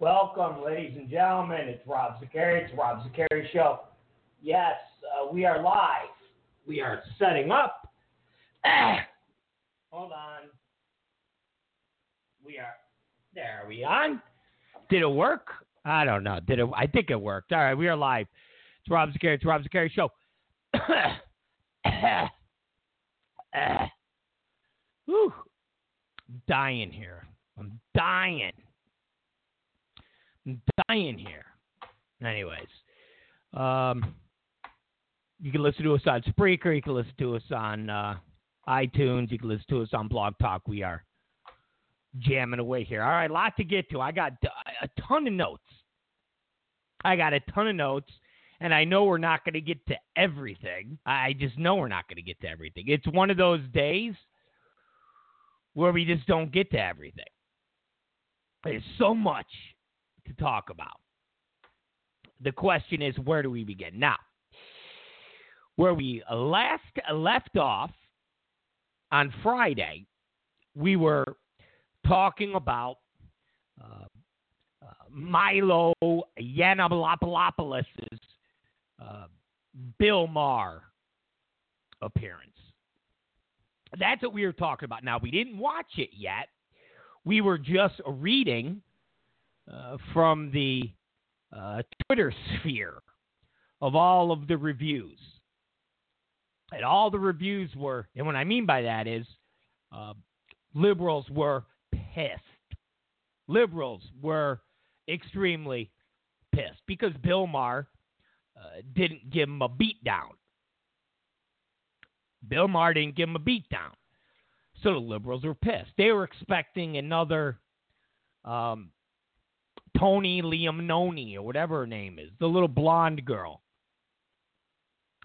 Welcome, ladies and gentlemen. It's Rob Zicari. It's Rob Zicari Show. Yes, uh, we are live. We are setting up. Hold on. We are. There. We on? Did it work? I don't know. Did it? I think it worked. All right, we are live. It's Rob Zicari. It's Rob Zicari Show. Whew. I'm dying here. I'm dying. Dying here. Anyways, um, you can listen to us on Spreaker. You can listen to us on uh, iTunes. You can listen to us on Blog Talk. We are jamming away here. All right, a lot to get to. I got a ton of notes. I got a ton of notes, and I know we're not going to get to everything. I just know we're not going to get to everything. It's one of those days where we just don't get to everything. There's so much to talk about. The question is, where do we begin? Now, where we last left off on Friday, we were talking about uh, uh, Milo Yiannopoulos' uh, Bill Maher appearance. That's what we were talking about. Now, we didn't watch it yet. We were just reading uh, from the uh, Twitter sphere of all of the reviews. And all the reviews were, and what I mean by that is, uh, liberals were pissed. Liberals were extremely pissed because Bill Maher uh, didn't give him a beat down. Bill Maher didn't give him a beat down. So the liberals were pissed. They were expecting another um, Tony Liamnoni or whatever her name is, the little blonde girl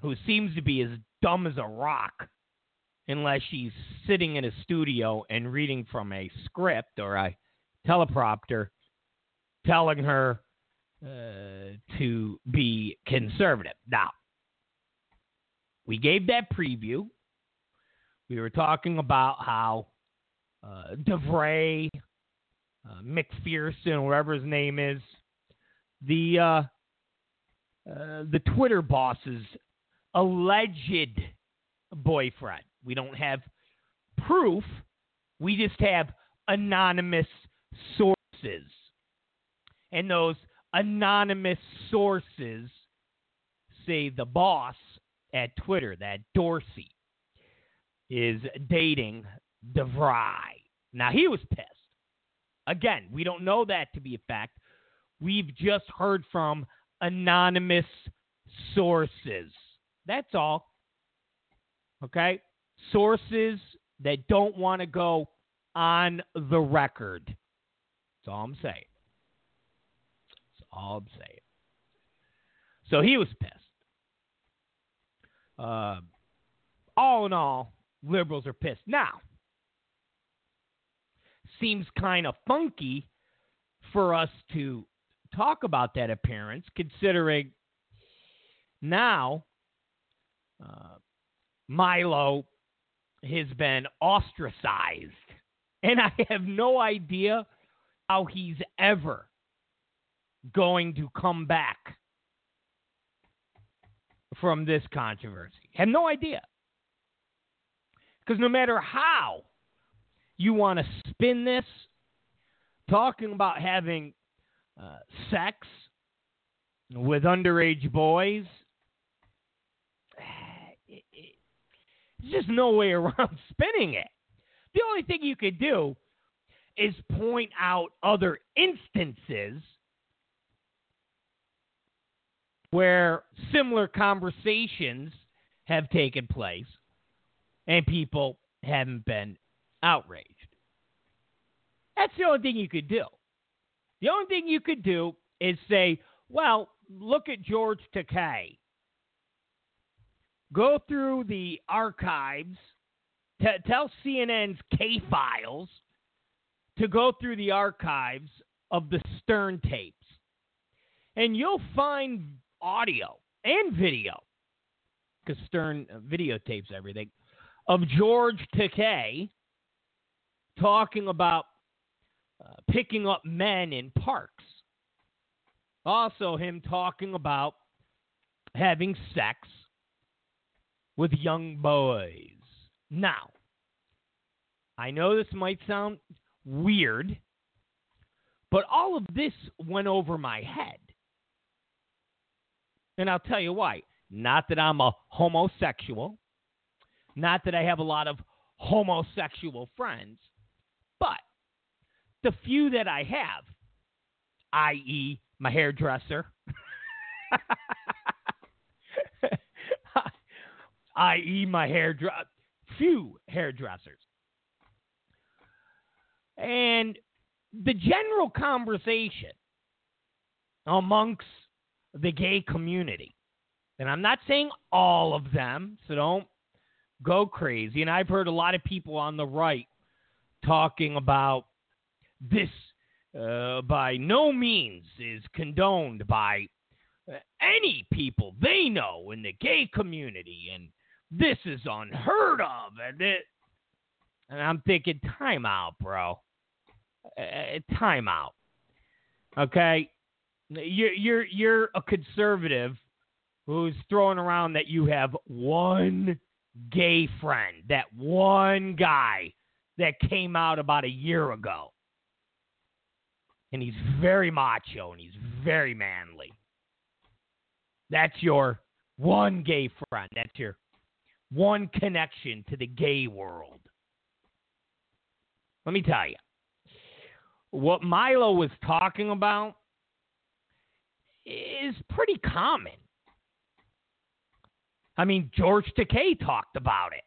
who seems to be as dumb as a rock unless she's sitting in a studio and reading from a script or a teleprompter telling her uh, to be conservative. Now, we gave that preview. We were talking about how uh, DeVray, uh, McPherson, whatever his name is, the uh, uh, the Twitter boss's alleged boyfriend. We don't have proof. We just have anonymous sources. And those anonymous sources say the boss at Twitter, that Dorsey, is dating DeVry. Now, he was pissed. Again, we don't know that to be a fact. We've just heard from anonymous sources. That's all. Okay? Sources that don't want to go on the record. That's all I'm saying. That's all I'm saying. So he was pissed. Uh, all in all, liberals are pissed. Now, seems kind of funky for us to talk about that appearance, considering now uh, Milo has been ostracized. And I have no idea how he's ever going to come back from this controversy. Have no idea. Because no matter how you want to spin this, talking about having uh, sex with underage boys, there's just no way around spinning it. The only thing you could do is point out other instances where similar conversations have taken place and people haven't been outraged. That's the only thing you could do. The only thing you could do is say, well, look at George Takei. Go through the archives, t- tell CNN's K files to go through the archives of the Stern tapes. And you'll find audio and video, because Stern uh, videotapes everything, of George Takei talking about uh, picking up men in parks Also, him talking about having sex with young boys. Now, I know this might sound weird, but all of this went over my head. And I'll tell you why. Not that I'm a homosexual, not that I have a lot of homosexual friends, but the few that I have, i.e., my hairdresser, i.e., my hairdresser, few hairdressers. And the general conversation amongst the gay community, and I'm not saying all of them, so don't go crazy. And I've heard a lot of people on the right talking about this uh, by no means is condoned by uh, any people they know in the gay community, and this is unheard of. And, it, and I'm thinking, time out, bro. Uh, time out. Okay, you're you're you're a conservative who's throwing around that you have one gay friend, that one guy that came out about a year ago. And he's very macho and he's very manly. That's your one gay friend. That's your one connection to the gay world. Let me tell you, what Milo was talking about is pretty common. I mean, George Takei talked about it.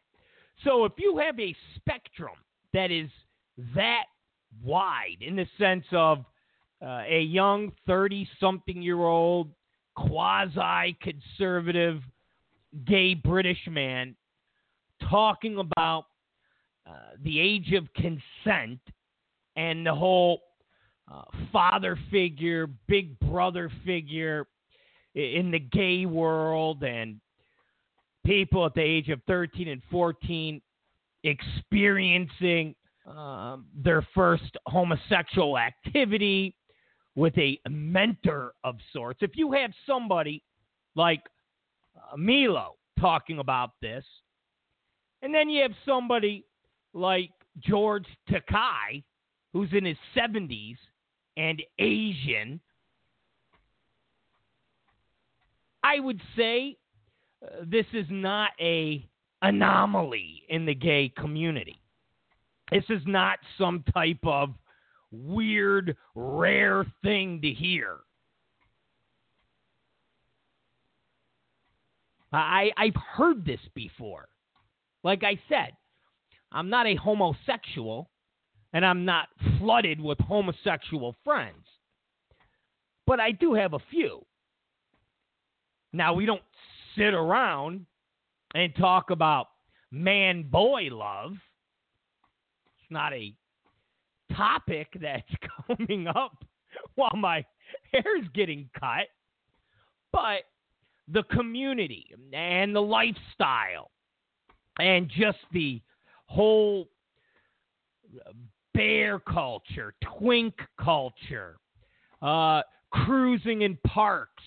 So if you have a spectrum that is that wide in the sense of uh, a young 30 something year old quasi conservative gay British man talking about uh, the age of consent and the whole uh, father figure, big brother figure in the gay world and people at the age of 13 and 14 experiencing uh, their first homosexual activity with a mentor of sorts. If you have somebody like uh, Milo talking about this, and then you have somebody like George Takei, who's in his 70s and Asian, I would say uh, this is not a anomaly in the gay community. This is not some type of weird, rare thing to hear. I, I've heard this before. Like I said, I'm not a homosexual and I'm not flooded with homosexual friends, but I do have a few. Now, we don't sit around and talk about man boy love. It's not a topic that's coming up while my hair is getting cut, but the community and the lifestyle and just the whole bear culture, twink culture, uh, cruising in parks,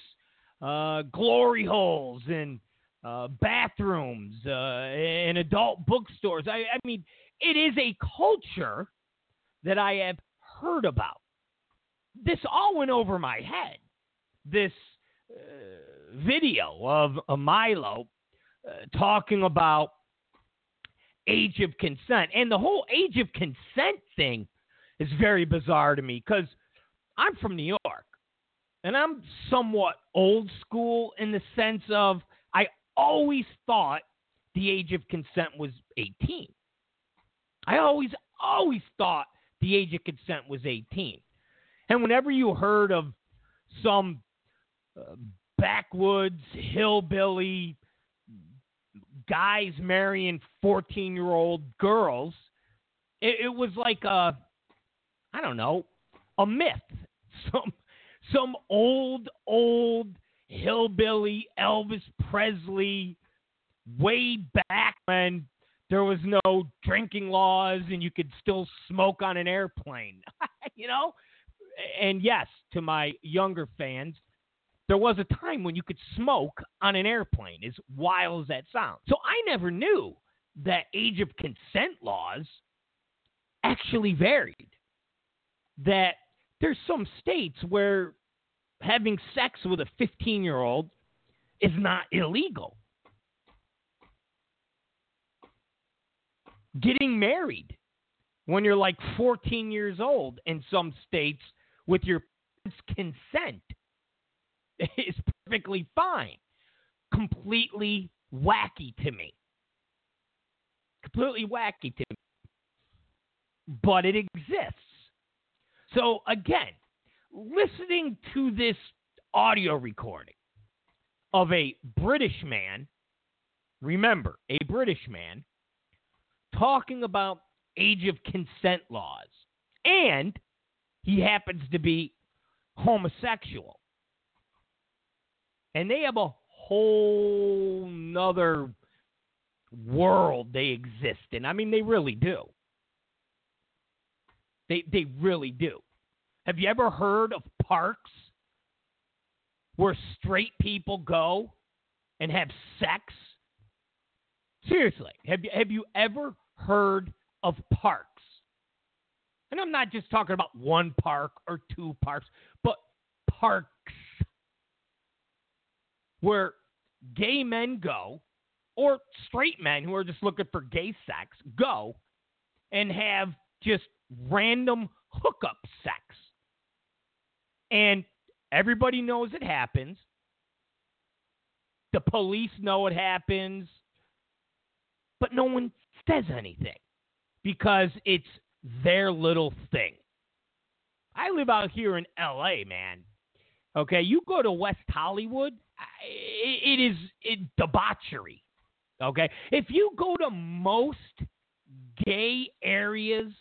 uh, glory holes in uh, bathrooms, uh, in adult bookstores. I, I mean, it is a culture that I have heard about. This all went over my head. This uh, video of Milo uh, talking about age of consent. And the whole age of consent thing is very bizarre to me because I'm from New York and I'm somewhat old school in the sense of I always thought the age of consent was 18. I always, always thought the age of consent was 18. And whenever you heard of some uh, backwoods hillbilly guys marrying 14 year old girls, it, it, was like a, I don't know, a myth. Some, some old, old hillbilly Elvis Presley way back when there was no drinking laws and you could still smoke on an airplane, you know? And yes, to my younger fans, there was a time when you could smoke on an airplane, as wild as that sounds. So I never knew that age of consent laws actually varied. That there's some states where having sex with a 15 year old is not illegal. Getting married when you're like 14 years old in some states with your parents' consent is perfectly fine. Completely wacky to me. Completely wacky to me. But it exists. So, again, listening to this audio recording of a British man, remember, a British man, talking about age of consent laws. And he happens to be homosexual. And they have a whole nother world they exist in. I mean, they really do. They, they really do. Have you ever heard of parks where straight people go and have sex? Seriously, have you, have you ever heard of parks? And I'm not just talking about one park or two parks, but parks where gay men go, or straight men who are just looking for gay sex go and have just random hookup sex. And everybody knows it happens. The police know it happens. But no one says anything because it's their little thing. I live out here in LA, man. Okay, you go to West Hollywood, it is it, debauchery. Okay, if you go to most gay areas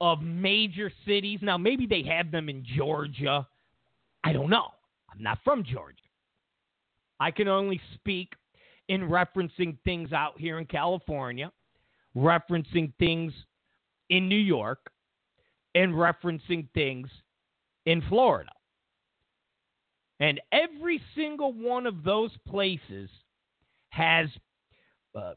of major cities, now maybe they have them in Georgia. I don't know. I'm not from Georgia. I can only speak in referencing things out here in California referencing things in New York and referencing things in Florida. And every single one of those places has uh,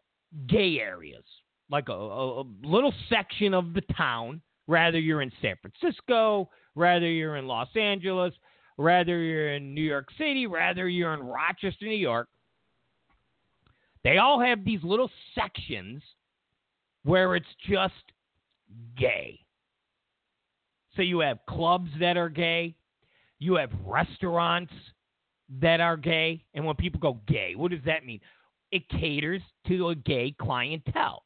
gay areas, like a, a, a little section of the town, rather you're in San Francisco, rather you're in Los Angeles, rather you're in New York City, rather you're in Rochester, New York. They all have these little sections where it's just gay. So you have clubs that are gay, you have restaurants that are gay. And when people go gay, what does that mean? It caters to a gay clientele.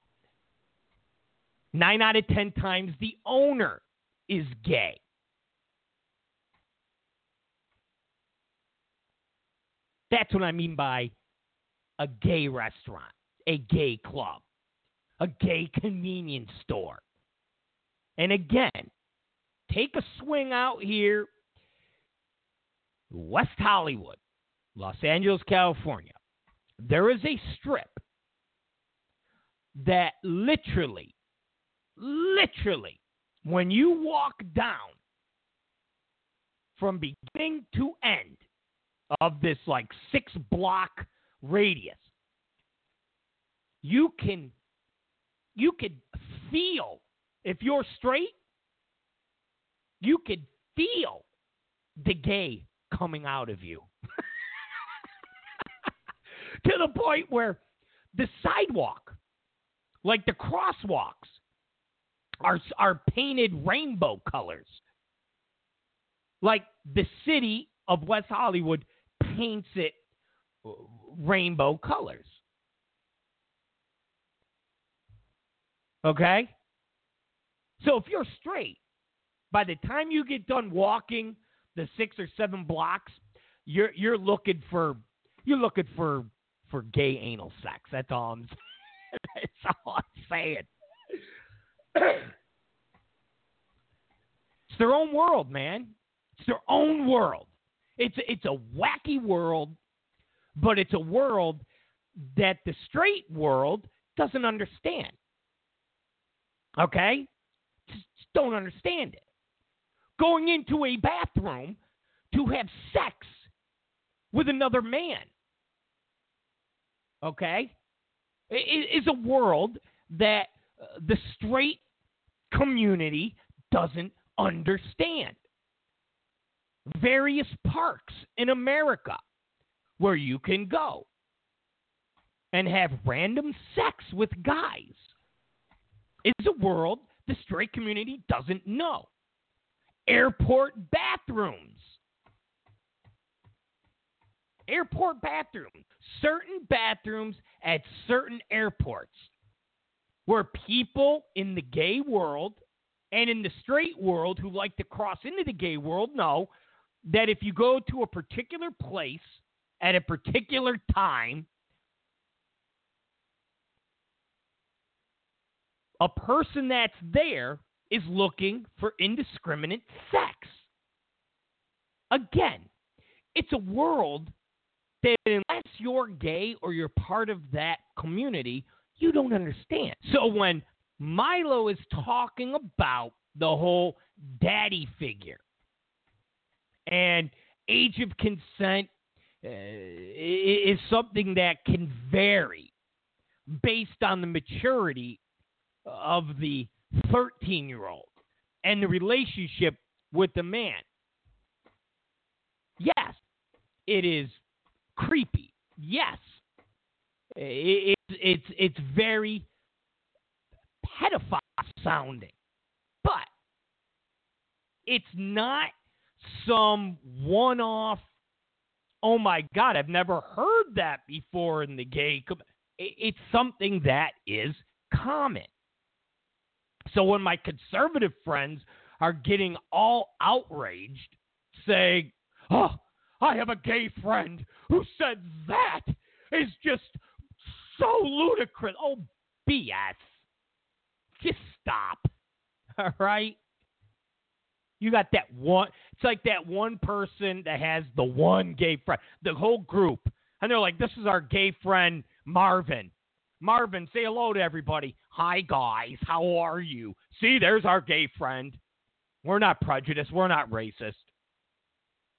Nine out of 10 times the owner is gay. That's what I mean by a gay restaurant, a gay club a gay convenience store. And again, take a swing out here, West Hollywood, Los Angeles, California. There is a strip that literally, literally, when you walk down from beginning to end of this like six block radius, you can you could feel if you're straight, you could feel the gay coming out of you. to the point where the sidewalk, like the crosswalks, are are painted rainbow colors. Like the city of West Hollywood paints it rainbow colors. Okay? So if you're straight, by the time you get done walking the six or seven blocks, you're you're looking for you're looking for for gay anal sex. That's all I'm that's all I'm saying. it's their own world, man. It's their own world. It's it's a wacky world, but it's a world that the straight world doesn't understand. Okay? Just don't understand it. Going into a bathroom to have sex with another man. Okay? It is a world that uh, the straight community doesn't understand. Various parks in America where you can go and have random sex with guys is a world the straight community doesn't know. Airport bathrooms. Airport bathrooms. Certain bathrooms at certain airports where people in the gay world and in the straight world who like to cross into the gay world know that if you go to a particular place at a particular time, a person that's there is looking for indiscriminate sex. Again, it's a world that unless you're gay or you're part of that community, you don't understand. So when Milo is talking about the whole daddy figure and age of consent uh, is something that can vary based on the maturity of the 13 year old and the relationship with the man. Yes, it is creepy. Yes, it's it's it's very pedophile sounding, but it's not some one-off. Oh my God, I've never heard that before in the gay. Com-. It's something that is common. So when my conservative friends are getting all outraged, saying, "Oh, I have a gay friend who said that is just so ludicrous." Oh, BS. Just stop. All right? You got that one. It's like that one person that has the one gay friend, the whole group. And they're like, this is our gay friend, Marvin. Marvin, say hello to everybody. Hi, guys. How are you? See, there's our gay friend. We're not prejudiced. We're not racist.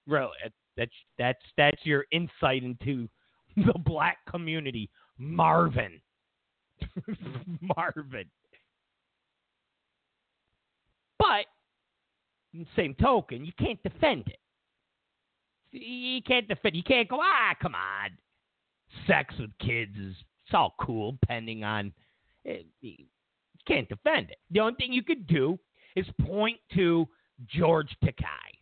Really, that's that's that's your insight into the black community, Marvin. Marvin. But, same token, you can't defend it. You can't defend. You can't go. Ah, come on. Sex with kids is it's all cool, depending on. Eh, you can't defend it. The only thing you could do is point to George Takei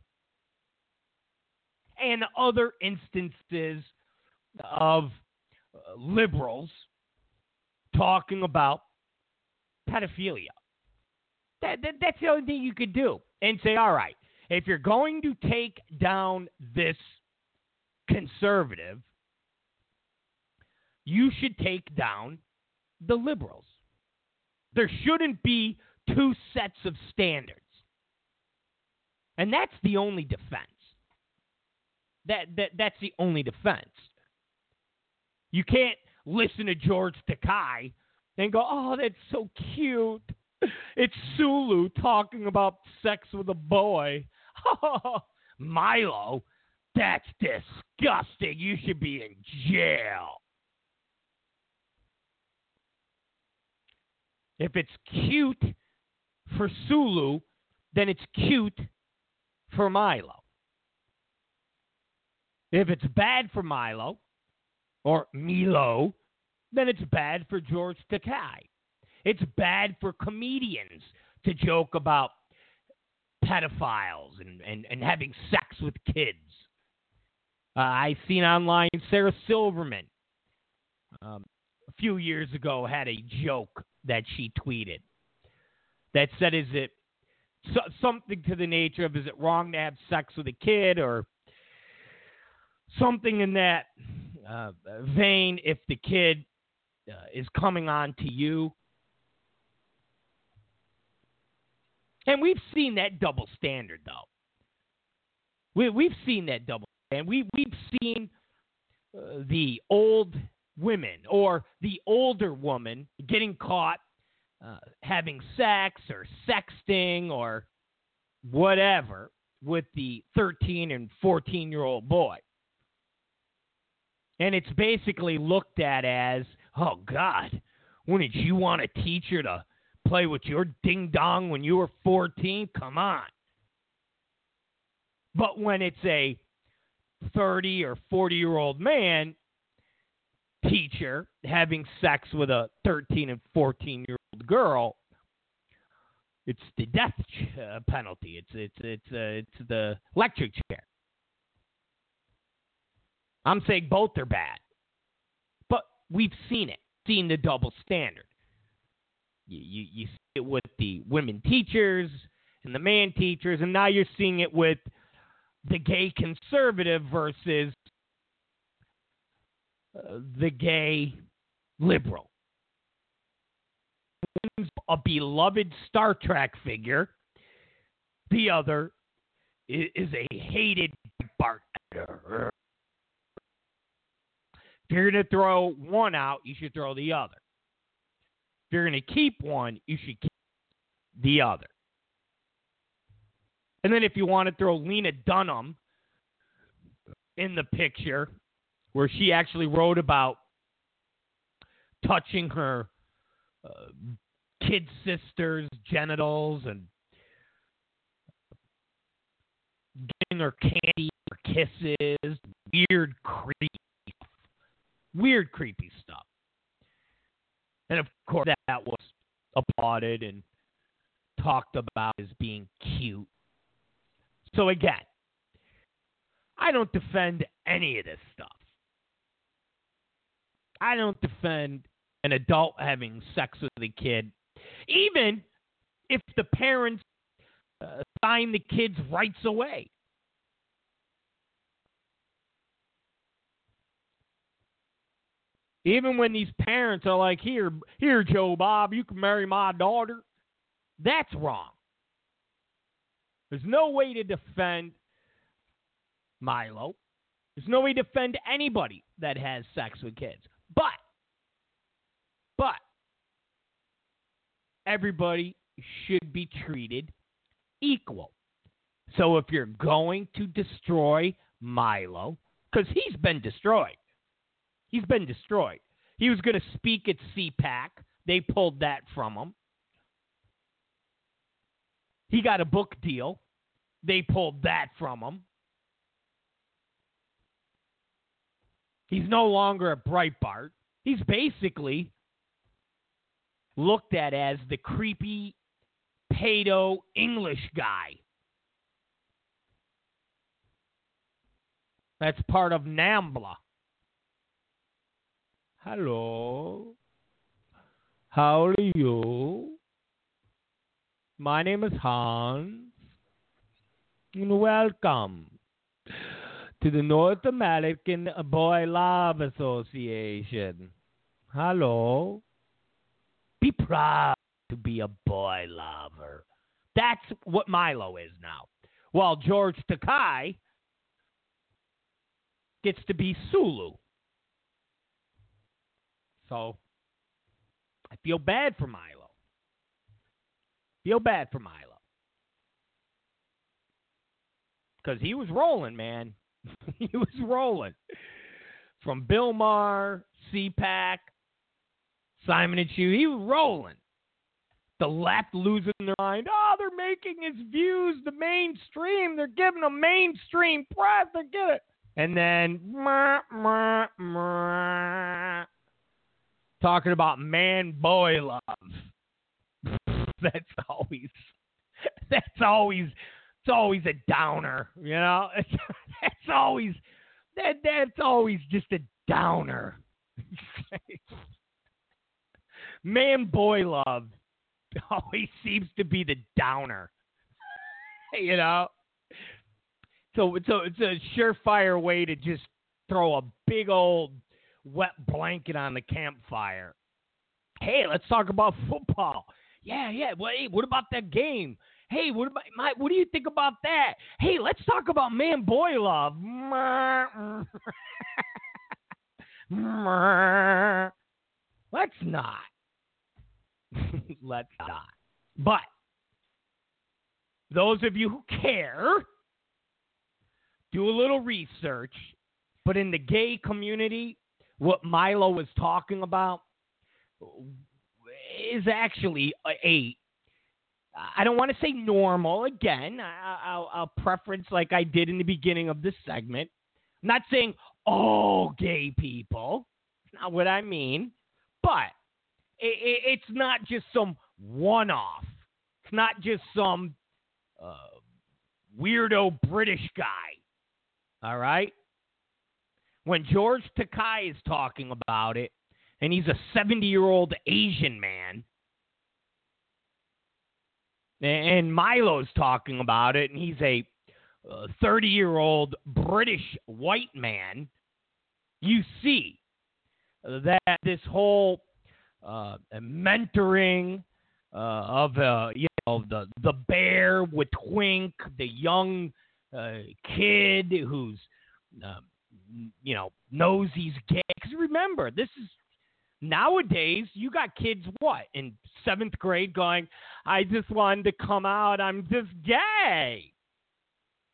and other instances of uh, liberals talking about pedophilia. That, that, that's the only thing you could do. And say, all right, if you're going to take down this conservative, you should take down the liberals. There shouldn't be two sets of standards. And that's the only defense. That, that that's the only defense. You can't listen to George Takei and go, "Oh, that's so cute." It's Sulu talking about sex with a boy. Milo, that's disgusting. You should be in jail. If it's cute for Sulu, then it's cute for Milo. If it's bad for Milo or Milo, then it's bad for George Takei. It's bad for comedians to joke about pedophiles and, and, and having sex with kids. Uh, I've seen online Sarah Silverman um, a few years ago had a joke that she tweeted that said, "Is it so, something to the nature of is it wrong to have sex with a kid or something in that uh, vein if the kid uh, is coming on to you?" And we've seen that double standard, though. We, we've seen that double, and we we've seen uh, the old women or the older woman getting caught uh, having sex or sexting or whatever with the 13 and 14 year old boy. And it's basically looked at as, oh, God, wouldn't you want a teacher to play with your ding dong when you were 14? Come on. But when it's a 30 or 40 year old man teacher having sex with a 13 and 14 year old girl, it's the death uh, penalty. It's it's it's uh, it's the electric chair. I'm saying both are bad, but we've seen it, seen the double standard. You, you, you see it with the women teachers and the man teachers, and now you're seeing it with the gay conservative versus uh, the gay liberal. One's a beloved Star Trek figure. The other is, is a hated Bart. If you're going to throw one out, you should throw the other. If you're going to keep one, you should keep the other. And then if you want to throw Lena Dunham in the picture, where she actually wrote about touching her uh, kid sister's genitals and getting her candy or kisses, weird, creepy, weird, creepy stuff. And of course, that was applauded and talked about as being cute. So again, I don't defend any of this stuff. I don't defend an adult having sex with a kid, even if the parents uh, sign the kid's rights away. Even when these parents are like, "Here, here, Joe Bob, you can marry my daughter," that's wrong. There's no way to defend Milo. There's no way to defend anybody that has sex with kids. But, but, everybody should be treated equal. So if you're going to destroy Milo, because he's been destroyed, he's been destroyed. He was going to speak at CPAC. They pulled that from him. He got a book deal. They pulled that from him. He's no longer at Breitbart. He's basically looked at as the creepy pedo English guy. That's part of NAMBLA. Hello. How are you? My name is Hans. And welcome to the North American Boy Love Association. Hello. Be proud to be a boy lover. That's what Milo is now. While George Takei gets to be Sulu. So I feel bad for Milo. Feel bad for Milo. Because he was rolling, man. he was rolling. From Bill Maher, CPAC, Simon and Schuster, he was rolling. The left losing their mind. Oh, they're making his views the mainstream. They're giving him mainstream press. They're getting it. And then meh, meh, meh, talking about man boy love. that's always that's always it's always a downer, you know. It's, that's always that that's always just a downer. Man boy love always seems to be the downer. you know? So so it's a surefire way to just throw a big old wet blanket on the campfire. Hey, let's talk about football. Yeah, yeah. Well, hey, what about that game? Hey, what about my, what do you think about that? Hey, let's talk about man boy love. let's not. let's not. But those of you who care, do a little research. But in the gay community, what Milo was talking about is actually a, I don't want to say normal. Again, I, will I'll preference like I did in the beginning of this segment. I'm not saying all gay people. not what I mean. But it, it, it's not just some one-off. It's not just some uh, weirdo British guy. All right. When George Takei is talking about it, and he's a 70 year old Asian man, and Milo's talking about it, and he's a 30 year old British white man, you see that this whole uh, mentoring uh, of uh, you know the the bear with Twink, the young uh, kid who's um, you know knows he's gay. Because remember, this is Nowadays, you got kids what in seventh grade going, I just wanted to come out. I'm just gay.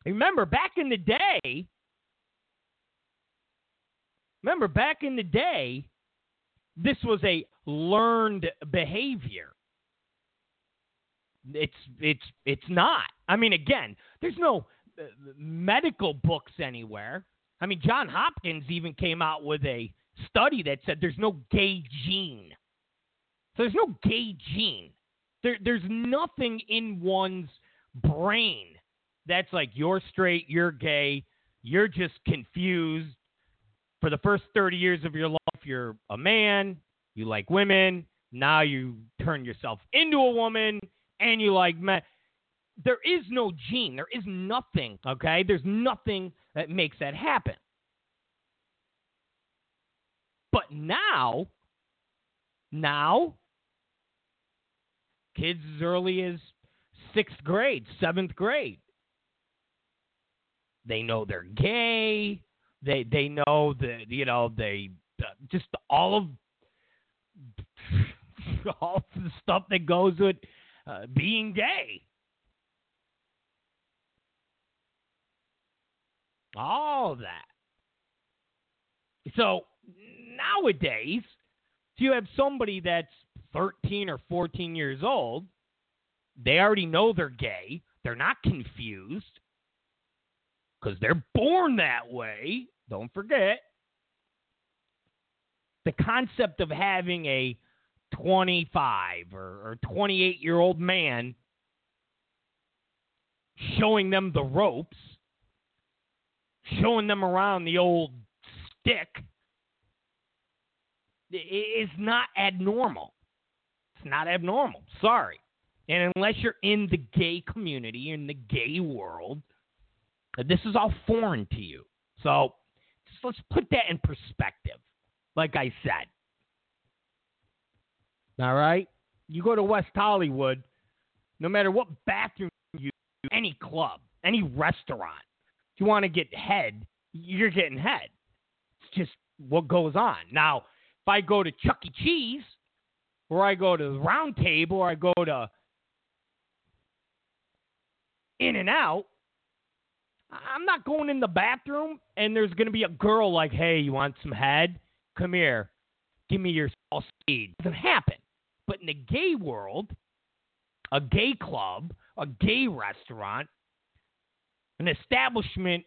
Remember, back in the day, remember, back in the day, this was a learned behavior. It's it's it's not. I mean, again, there's no uh, medical books anywhere. I mean, John Hopkins even came out with a study that said there's no gay gene. So there's no gay gene. There, there's nothing in one's brain that's like you're straight, you're gay, you're just confused. For the first 30 years of your life, you're a man, you like women, now you turn yourself into a woman, and you like men. There is no gene. There is nothing, okay? There's nothing that makes that happen. But now, now, kids as early as sixth grade, seventh grade, they know they're gay. They they know that you know they uh, just all of all the stuff that goes with uh, being gay. All of that. So nowadays, if you have somebody that's 13 or 14 years old, they already know they're gay. They're not confused because they're born that way. Don't forget. The concept of having a 25 or, or 28 year old man showing them the ropes, showing them around the old stick is not abnormal. It's not abnormal. Sorry. And unless you're in the gay community, in the gay world, this is all foreign to you. So just let's put that in perspective, like I said. All right? You go to West Hollywood, no matter what bathroom you use, any club, any restaurant, if you want to get head, you're getting head. It's just what goes on. Now, if I go to Chuck E. Cheese, or I go to the Round Table, or I go to In-N-Out, I'm not going in the bathroom and there's going to be a girl like, hey, you want some head? Come here. Give me your speed. It doesn't happen. But in the gay world, a gay club, a gay restaurant, an establishment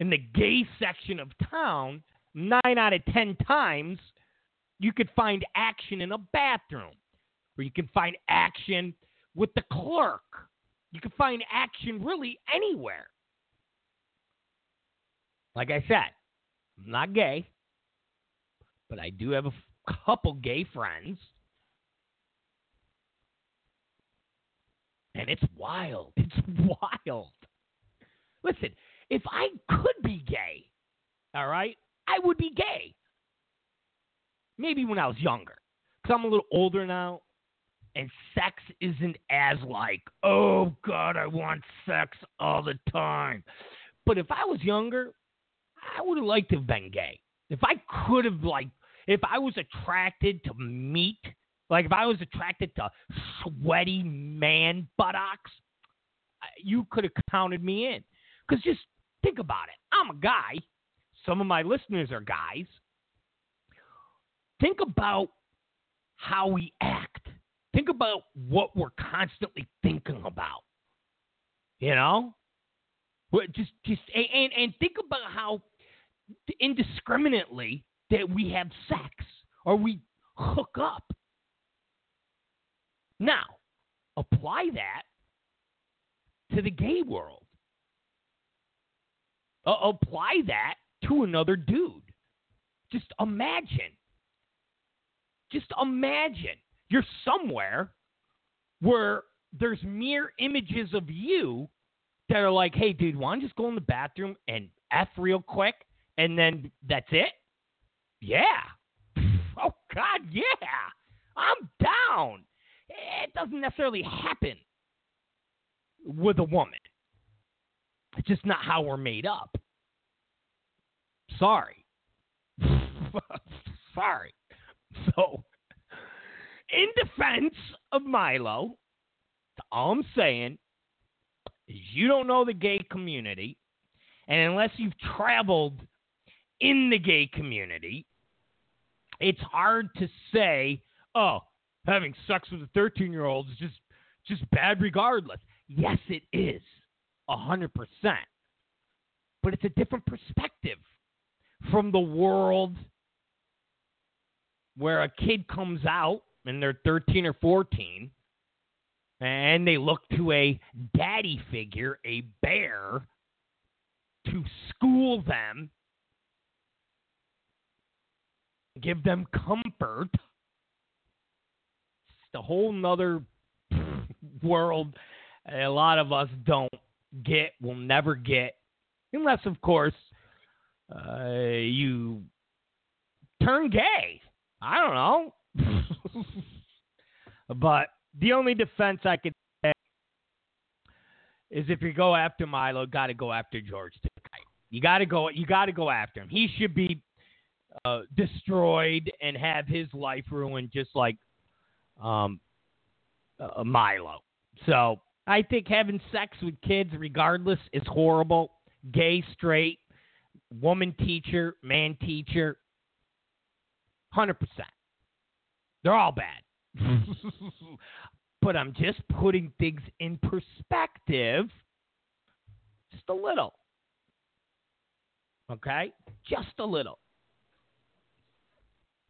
in the gay section of town nine out of ten times, you could find action in a bathroom, or you can find action with the clerk. You can find action really anywhere. Like I said, I'm not gay, but I do have a couple gay friends. And it's wild. It's wild. Listen, if I could be gay, all right, I would be gay. Maybe when I was younger. Because I'm a little older now. And sex isn't as like, oh God, I want sex all the time. But if I was younger, I would have liked to have been gay. If I could have, like, if I was attracted to meat, like if I was attracted to sweaty man buttocks, you could have counted me in. Because just Think about it. I'm a guy. Some of my listeners are guys. Think about how we act. Think about what we're constantly thinking about. You know? Just just and and think about how indiscriminately that we have sex or we hook up. Now, apply that to the gay world. Uh, apply that to another dude. Just imagine. Just imagine you're somewhere where there's mere images of you that are like, hey, dude, want to just go in the bathroom and F real quick and then that's it? Yeah. Oh, God, yeah. I'm down. It doesn't necessarily happen with a woman. It's just not how we're made up. Sorry. Sorry. So, in defense of Milo, all I'm saying is you don't know the gay community, and unless you've traveled in the gay community, it's hard to say, oh, having sex with a 13 year old is just just bad regardless. Yes, it is, a hundred percent. But it's a different perspective from the world where a kid comes out and they're 13 or 14 and they look to a daddy figure, a bear, to school them, give them comfort. It's a whole nother world a lot of us don't get, will never get, unless, of course, uh, you turn gay. I don't know. but the only defense I could say is if you go after Milo, got to go after George. You got to go. You got to go after him. He should be uh, destroyed and have his life ruined, just like um, uh, Milo. So I think having sex with kids, regardless, is horrible. Gay, straight, woman teacher, man teacher, hundred percent. They're all bad. but I'm just putting things in perspective just a little. Okay? Just a little.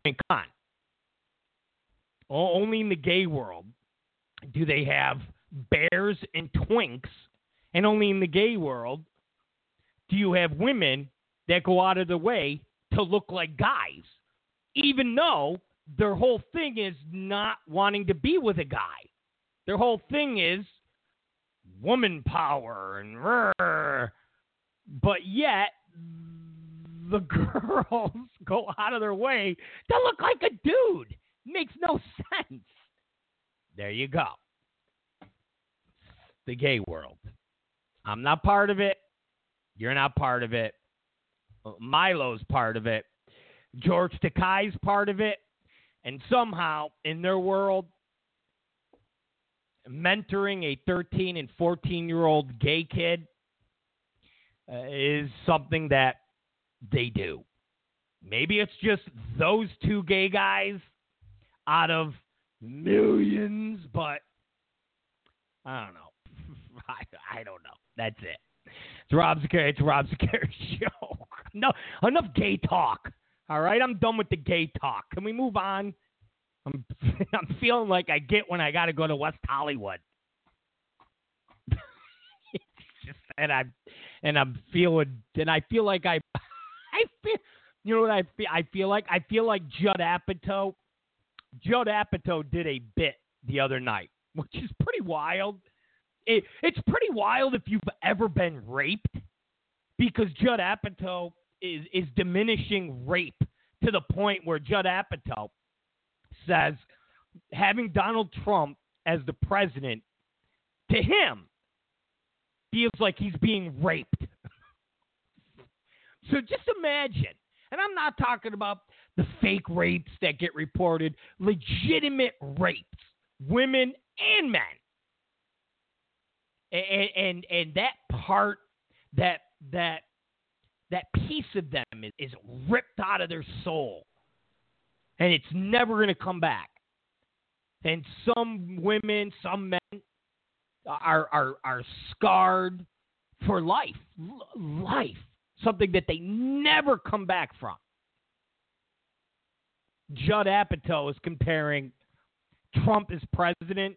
I mean, come on. Only in the gay world do they have bears and twinks, and only in the gay world do you have women that go out of the way to look like guys, even though their whole thing is not wanting to be with a guy. Their whole thing is woman power and rrr, but yet the girls go out of their way to look like a dude. Makes no sense. There you go. The gay world. I'm not part of it. You're not part of it. Milo's part of it. George Takei's part of it. And somehow, in their world, mentoring a 13 and 14 year old gay kid uh, is something that they do. Maybe it's just those two gay guys out of millions, but I don't know. I, don't know. That's it. It's Rob Zicari. It's Rob Zicari show. no, enough gay talk. All right, I'm done with the gay talk. Can we move on? I'm I'm feeling like I get when I got to go to West Hollywood. just and I'm and I'm feeling and I feel like I I feel you know what I feel I feel like I feel like Judd Apatow Judd Apatow did a bit the other night, which is pretty wild. It, it's pretty wild if you've ever been raped, because Judd Apatow is is diminishing rape to the point where Judd Apatow says having Donald Trump as the president to him feels like he's being raped. so just imagine, and I'm not talking about the fake rapes that get reported, legitimate rapes, women and men. And and and that part that that that piece of them is, is ripped out of their soul, and it's never going to come back. And some women, some men are are are scarred for life, life, something that they never come back from. Judd Apatow is comparing Trump as president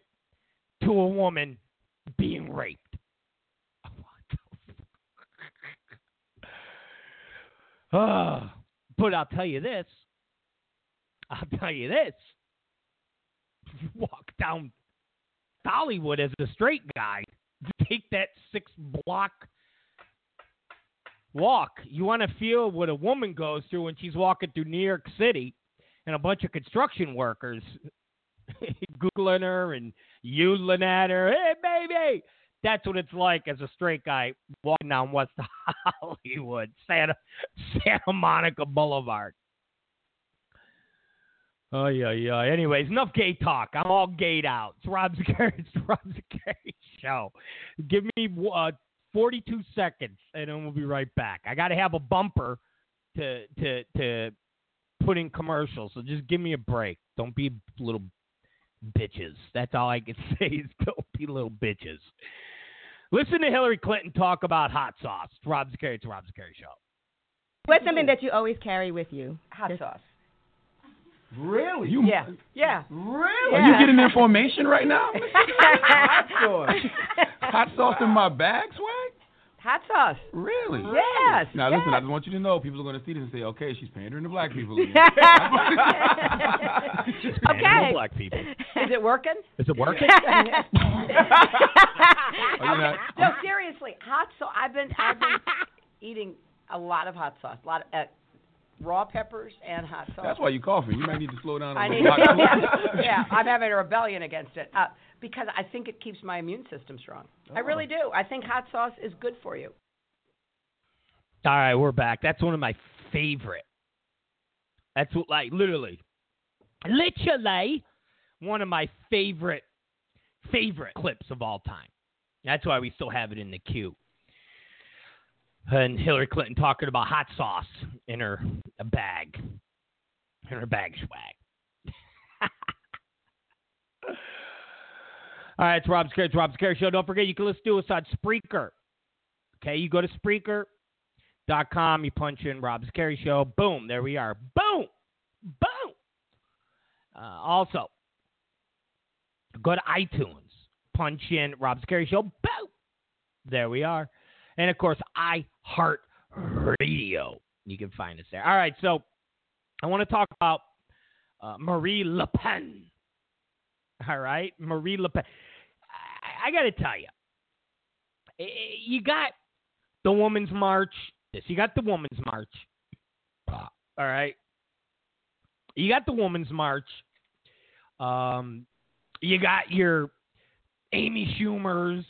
to a woman being raped. Uh, but I'll tell you this. I'll tell you this. Walk down Hollywood as a straight guy, take that six block walk. You want to feel what a woman goes through when she's walking through New York City and a bunch of construction workers googling her and yodeling at her. Hey, baby. That's what it's like as a straight guy walking down West Hollywood, Santa Santa Monica Boulevard. Oh yeah, yeah. Anyways, enough gay talk. I'm all gayed out. It's Rob. It's Rob Zicari show. Give me uh, 42 seconds, and then we'll be right back. I got to have a bumper to to to put in commercials. So just give me a break. Don't be a little bitches. That's all I can say is don't be little bitches. Listen to Hillary Clinton talk about hot sauce. It's Rob Zicari. It's the Rob Zicari show. What's something that you always carry with you? Hot Just- sauce. Really? You Yeah. Yeah. Really? Yeah. Are you getting information right now? Hot sauce. Hot sauce in my bag, swag? Hot sauce. Really? Yes. Now listen, I just want you to know people are going to see this and say, okay, she's pandering to black people. again. Okay. Black people. Is it working? Is it working? Oh, not- no, seriously, hot sauce. I've been I've been eating a lot of hot sauce, a lot of uh, raw peppers and hot sauce. That's why you call coughing. You might need to slow down. a I little. need. Hot- yeah, yeah, I'm having a rebellion against it uh, because I think it keeps my immune system strong. I really do. I think hot sauce is good for you. All right, we're back. That's one of my favorite. That's what, like, literally, literally, one of my favorite, favorite clips of all time. That's why we still have it in the queue. And Hillary Clinton talking about hot sauce in her bag, in her bag swag. all right, it's Rob Zicari. It's Rob Zicari Show. Don't forget, you can listen to us on Spreaker. Okay, you go to Spreaker dot com. You punch in Rob Zicari Show. Boom, there we are. Boom, boom. Uh, also, go to iTunes. Punch in Rob Zicari Show. Boom, there we are. And of course, iHeartRadio. You can find us there. All right, so I want to talk about uh, Marie Le Pen. All right, Marie Le Pen. I, I got to tell you, you got the Women's March. This you got the Women's March. All right, you got the Women's March. Um, you got your Amy Schumer's,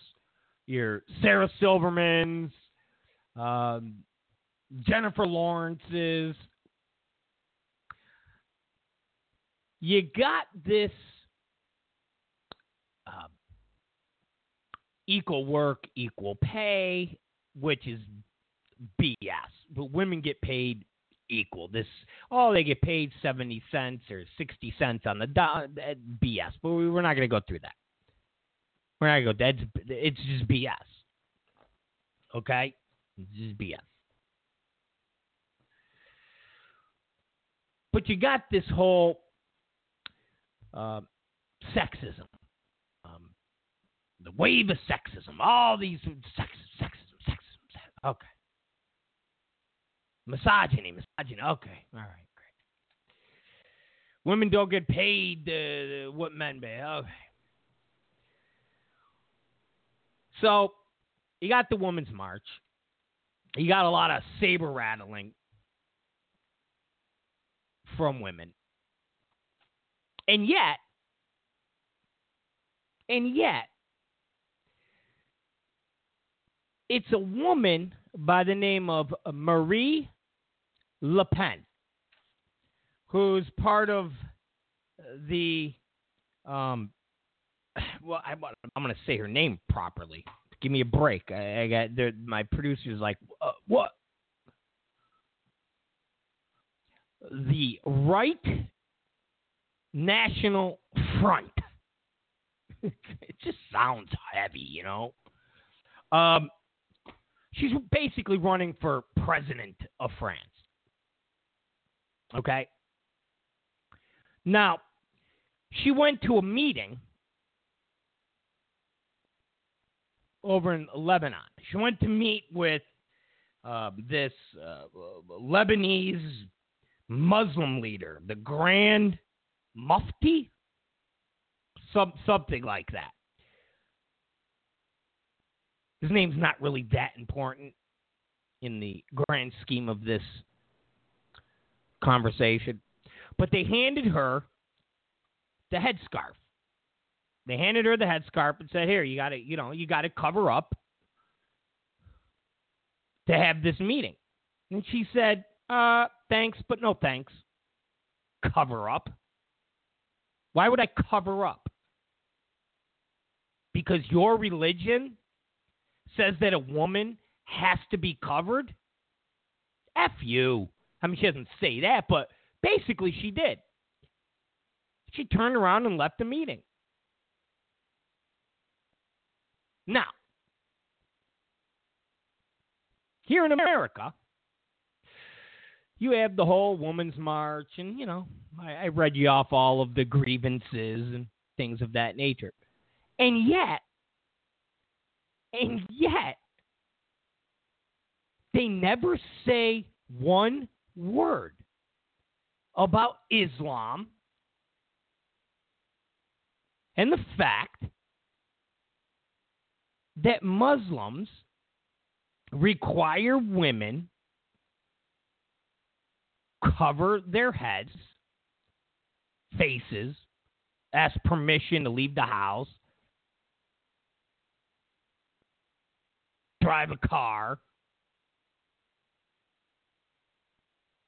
your Sarah Silverman's, um, Jennifer Lawrence's. You got this uh, equal work, equal pay, which is BS. But women get paid equal. This oh, they get paid seventy cents or sixty cents on the dollar BS. But we, we're not going to go through that. We're not going to go. That's it's just BS. Okay, it's just BS. But you got this whole uh, sexism, um, the wave of sexism, all these sexism, sexism, sexism. sex- Okay. Misogyny, misogyny. Okay, all right, great. Women don't get paid uh, what men pay. Okay. So, you got the Women's March. You got a lot of saber rattling from women. And yet, and yet, it's a woman by the name of Marie Le Pen, who's part of the, um, well, I, am going to say her name properly. Give me a break. I, I got my producer's like, uh, what? The right national front. it just sounds heavy, you know. Um, she's basically running for president of France. Okay. Now, she went to a meeting over in Lebanon. She went to meet with uh, this uh, Lebanese Muslim leader, the Grand Mufti, some, something like that. His name's not really that important in the grand scheme of this conversation. But they handed her the headscarf. They handed her the headscarf and said, "Here, you got to, you know, you got to cover up to have this meeting." And she said, "Uh, thanks, but no thanks." Cover up? Why would I cover up? Because your religion says that a woman has to be covered? F you. I mean, she doesn't say that, but basically she did. She turned around and left the meeting. Now, here in America, you have the whole Women's March, and, you know, I, I read you off all of the grievances and things of that nature. And yet, and yet, they never say one word about Islam and the fact that Muslims require women cover their heads, faces, ask permission to leave the house, drive a car.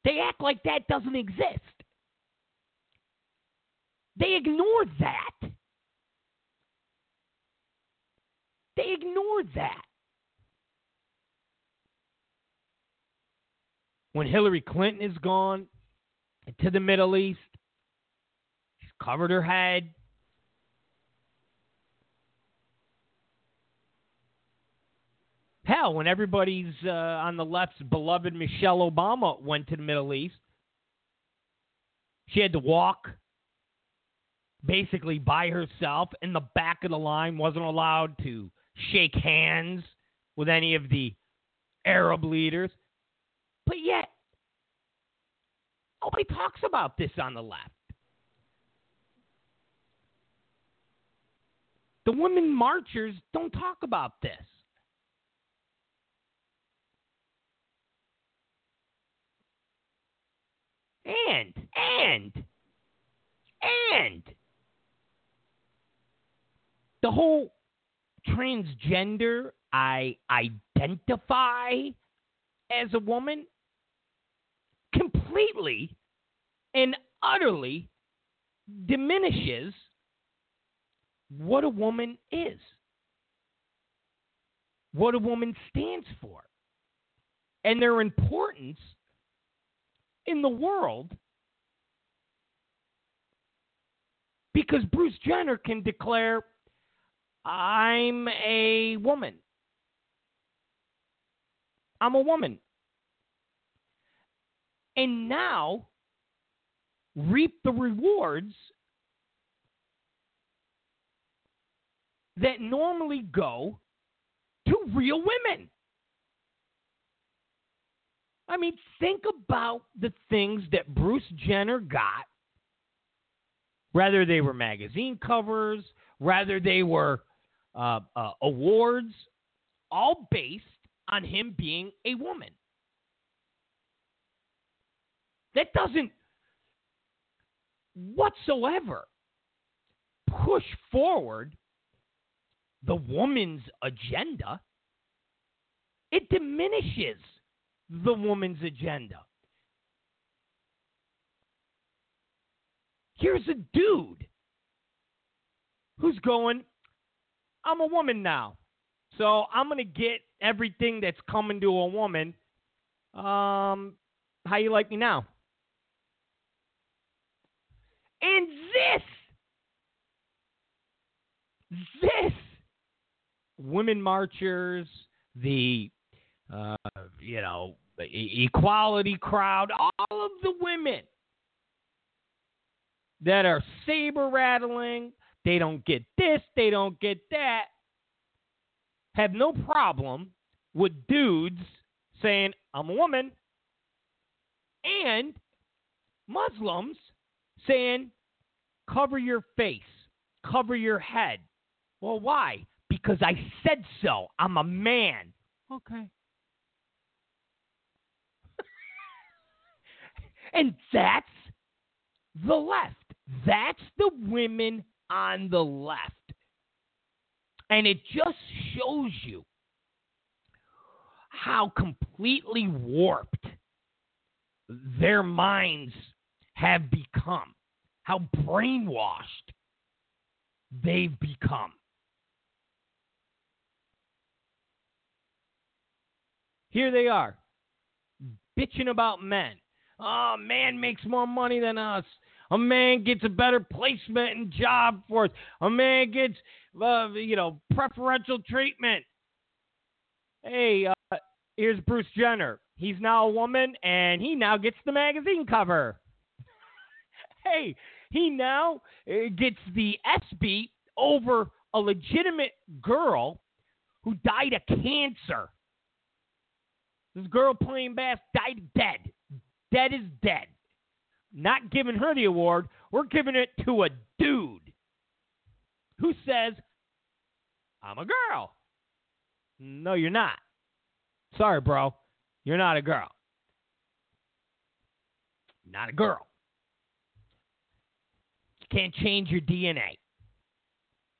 They act like that doesn't exist. They ignore that. They ignore that. When Hillary Clinton is gone to the Middle East, she's covered her head. Hell, when everybody's uh, on the left's beloved Michelle Obama went to the Middle East, she had to walk basically by herself in the back of the line, wasn't allowed to shake hands with any of the Arab leaders. But yet, nobody talks about this on the left. The women marchers don't talk about this. And, and, and. The whole transgender, I identify as a woman completely and utterly diminishes what a woman is, what a woman stands for, and their importance in the world because Bruce Jenner can declare, I'm a woman. I'm a woman. And now reap the rewards that normally go to real women. I mean, think about the things that Bruce Jenner got, whether they were magazine covers, whether they were uh, uh, awards, all based on him being a woman. That doesn't whatsoever push forward the woman's agenda. It diminishes the woman's agenda. Here's a dude who's going, I'm a woman now. So I'm going to get everything that's coming to a woman. Um, how you like me now? And this, this, women marchers, the, uh, you know, e- equality crowd, all of the women that are saber rattling, they don't get this, they don't get that, have no problem with dudes saying, I'm a woman, and Muslims saying, cover your face, cover your head. Well, why? Because I said so. I'm a man. Okay. And that's the left. That's the women on the left. And it just shows you how completely warped their minds have become, how brainwashed they've become. Here they are, bitching about men. Oh, man makes more money than us. A man gets a better placement and job for us. A man gets, uh, you know, preferential treatment. Hey, uh, here's Bruce Jenner. He's now a woman, and he now gets the magazine cover. hey, he now uh, gets the ESPY over a legitimate girl who died of cancer. This girl playing bass died dead. Dead is dead. Not giving her the award. We're giving it to a dude who says, I'm a girl. No, you're not. Sorry, bro. You're not a girl. Not a girl. You can't change your DNA.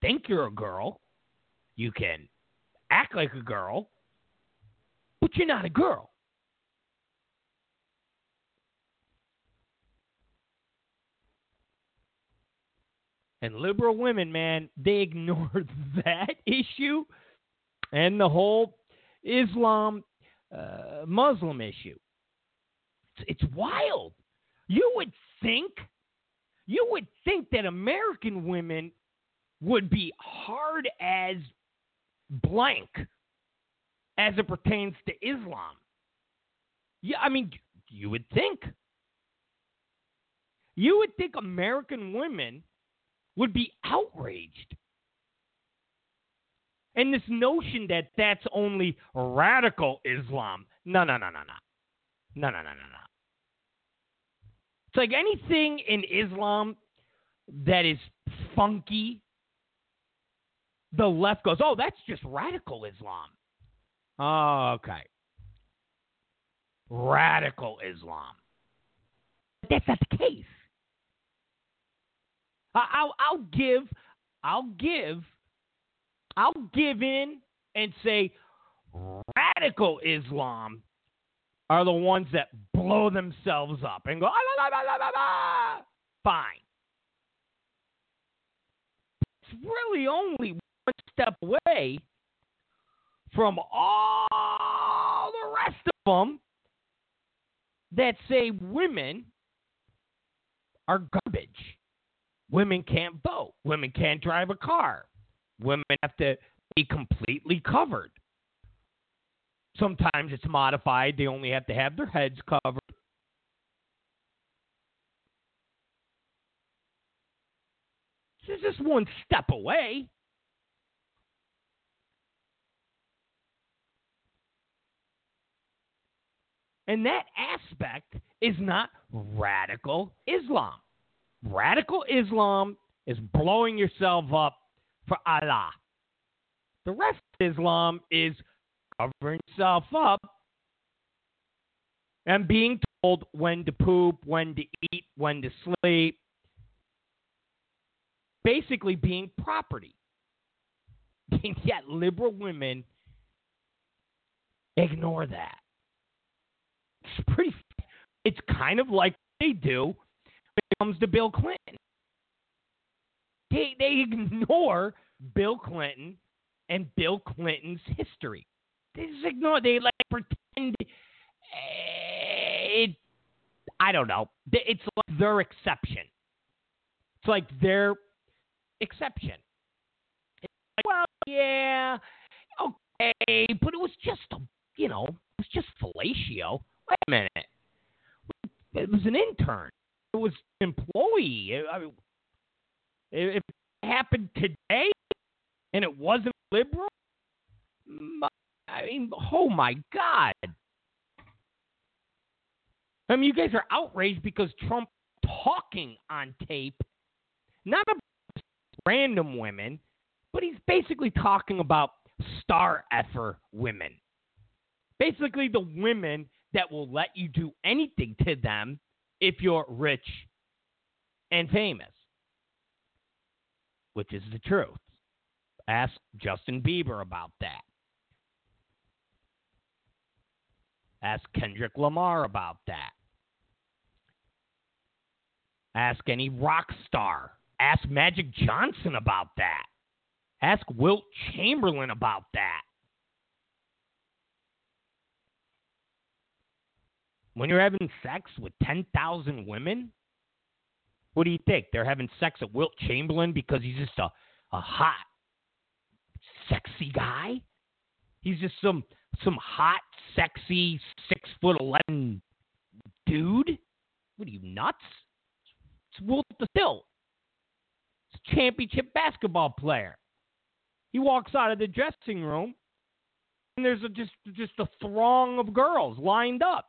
Think you're a girl. You can act like a girl, but you're not a girl. And liberal women, man, they ignore that issue and the whole Islam uh, Muslim issue. It's, it's wild. You would think, you would think that American women would be hard as blank as it pertains to Islam. Yeah, I mean, you would think. You would think American women would be outraged. And this notion that that's only radical Islam. No, no, no, no, no. No, no, no, no, no. It's like anything in Islam that is funky, the left goes, oh, that's just radical Islam. Oh, okay. Radical Islam. But that's not the case. I'll, I'll give, I'll give, I'll give in and say radical Islam are the ones that blow themselves up and go, ah, la, la, la, la, fine. It's really only one step away from all the rest of them that say women are garbage. Women can't vote. Women can't drive a car. Women have to be completely covered. Sometimes it's modified. They only have to have their heads covered. This is just one step away. And that aspect is not radical Islam. Radical Islam is blowing yourself up for Allah. The rest of Islam is covering yourself up and being told when to poop, when to eat, when to sleep. Basically, being property. And yet, liberal women ignore that. It's pretty. It's kind of like they do comes to Bill Clinton. They they ignore Bill Clinton and Bill Clinton's history. They just ignore. They like pretend. eh, It, I don't know. It's like their exception. It's like their exception. Like, well, yeah, okay, but it was just a, you know, it was just fellatio. Wait a minute, it was an intern. It was an employee. I mean, if it happened today and it wasn't liberal, I mean, oh my God. I mean, you guys are outraged because Trump talking on tape, not about random women, but he's basically talking about star effer women. Basically, the women that will let you do anything to them if you're rich and famous, which is the truth. Ask Justin Bieber about that. Ask Kendrick Lamar about that. Ask any rock star. Ask Magic Johnson about that. Ask Wilt Chamberlain about that. When you're having sex with 10,000 women, what do you think? They're having sex with Wilt Chamberlain because he's just a, a hot, sexy guy? He's just some some hot, sexy, six foot eleven dude? What are you nuts? It's Wilt the Stilt. It's a championship basketball player. He walks out of the dressing room, and there's a, just just a throng of girls lined up.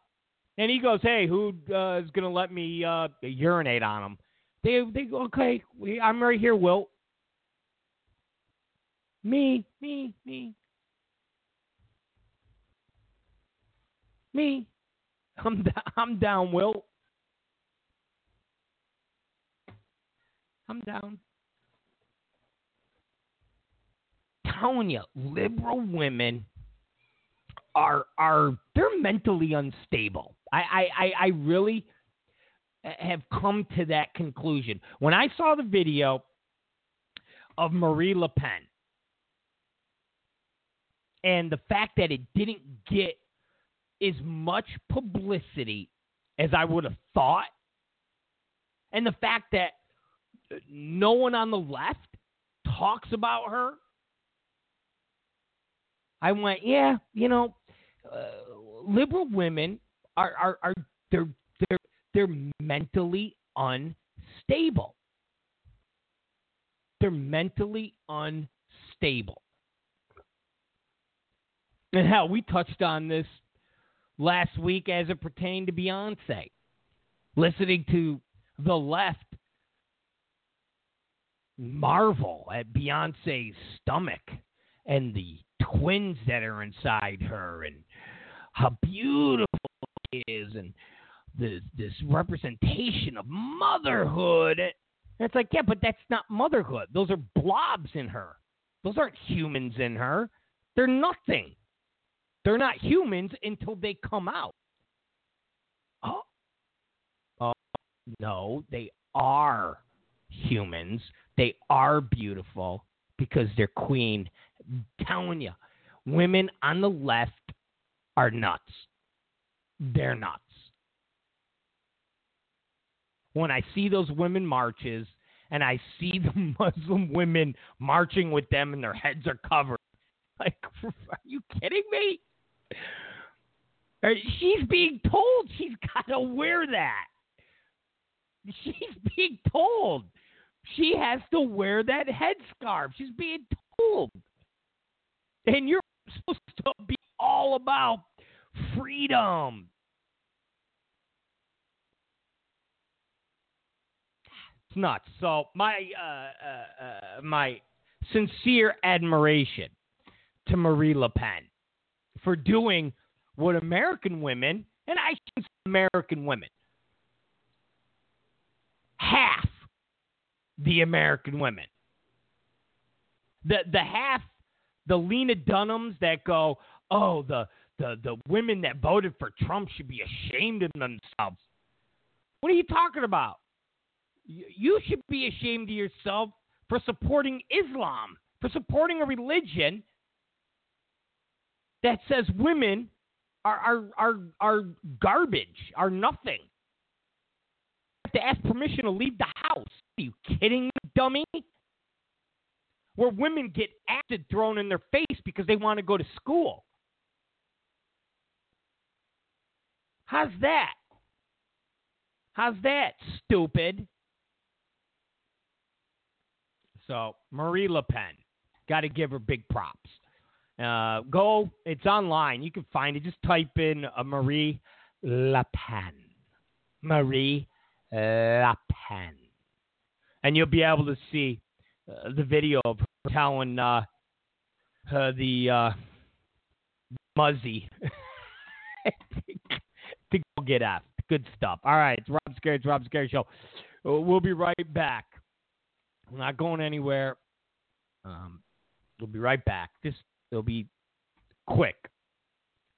And he goes, "Hey, who uh, is gonna let me uh, urinate on him?" They they go, "Okay, I'm right here, Wilt." Me, me, me. Me. I'm I'm down, Wilt. I'm down. Telling you, liberal women are are they're mentally unstable. I I I, really have come to that conclusion. When I saw the video of Marie Le Pen and the fact that it didn't get as much publicity as I would have thought, and the fact that no one on the left talks about her, I went, yeah, you know, uh, liberal women are are are they're they're they're mentally unstable. They're mentally unstable. And hell, we touched on this last week as it pertained to Beyonce. Listening to the left marvel at Beyonce's stomach and the twins that are inside her and how beautiful is and this this representation of motherhood. And it's like, yeah, but that's not motherhood. Those are blobs in her. Those aren't humans in her. They're nothing. They're not humans until they come out. Oh, oh no, they are humans. They are beautiful because they're queen. I'm telling you, women on the left are nuts. They're nuts. When I see those women marches and I see the Muslim women marching with them and their heads are covered, like, are you kidding me? Er, she's being told she's got to wear that. She's being told she has to wear that headscarf. She's being told. And you're supposed to be all about freedom. It's nuts. So my uh, uh, uh, my sincere admiration to Marie Le Pen for doing what American women, and I say American women, half the American women. The the half the Lena Dunhams that go, oh, the the the women that voted for Trump should be ashamed of themselves. What are you talking about? You should be ashamed of yourself for supporting Islam, for supporting a religion that says women are are are, are garbage, are nothing. You have to ask permission to leave the house. Are you kidding me, dummy? Where women get acid thrown in their face because they want to go to school. How's that? How's that, stupid? So, Marie Le Pen, got to give her big props. Uh, go, it's online. You can find it. Just type in uh, Marie Le Pen. Marie Le Pen. And you'll be able to see uh, the video of her telling uh, the uh, Muzzy get F. Good stuff. All right, it's Rob Zicari, it's Rob Zicari Show. Uh, We'll be right back. I'm not going anywhere. Um, we'll be right back. This it'll be quick,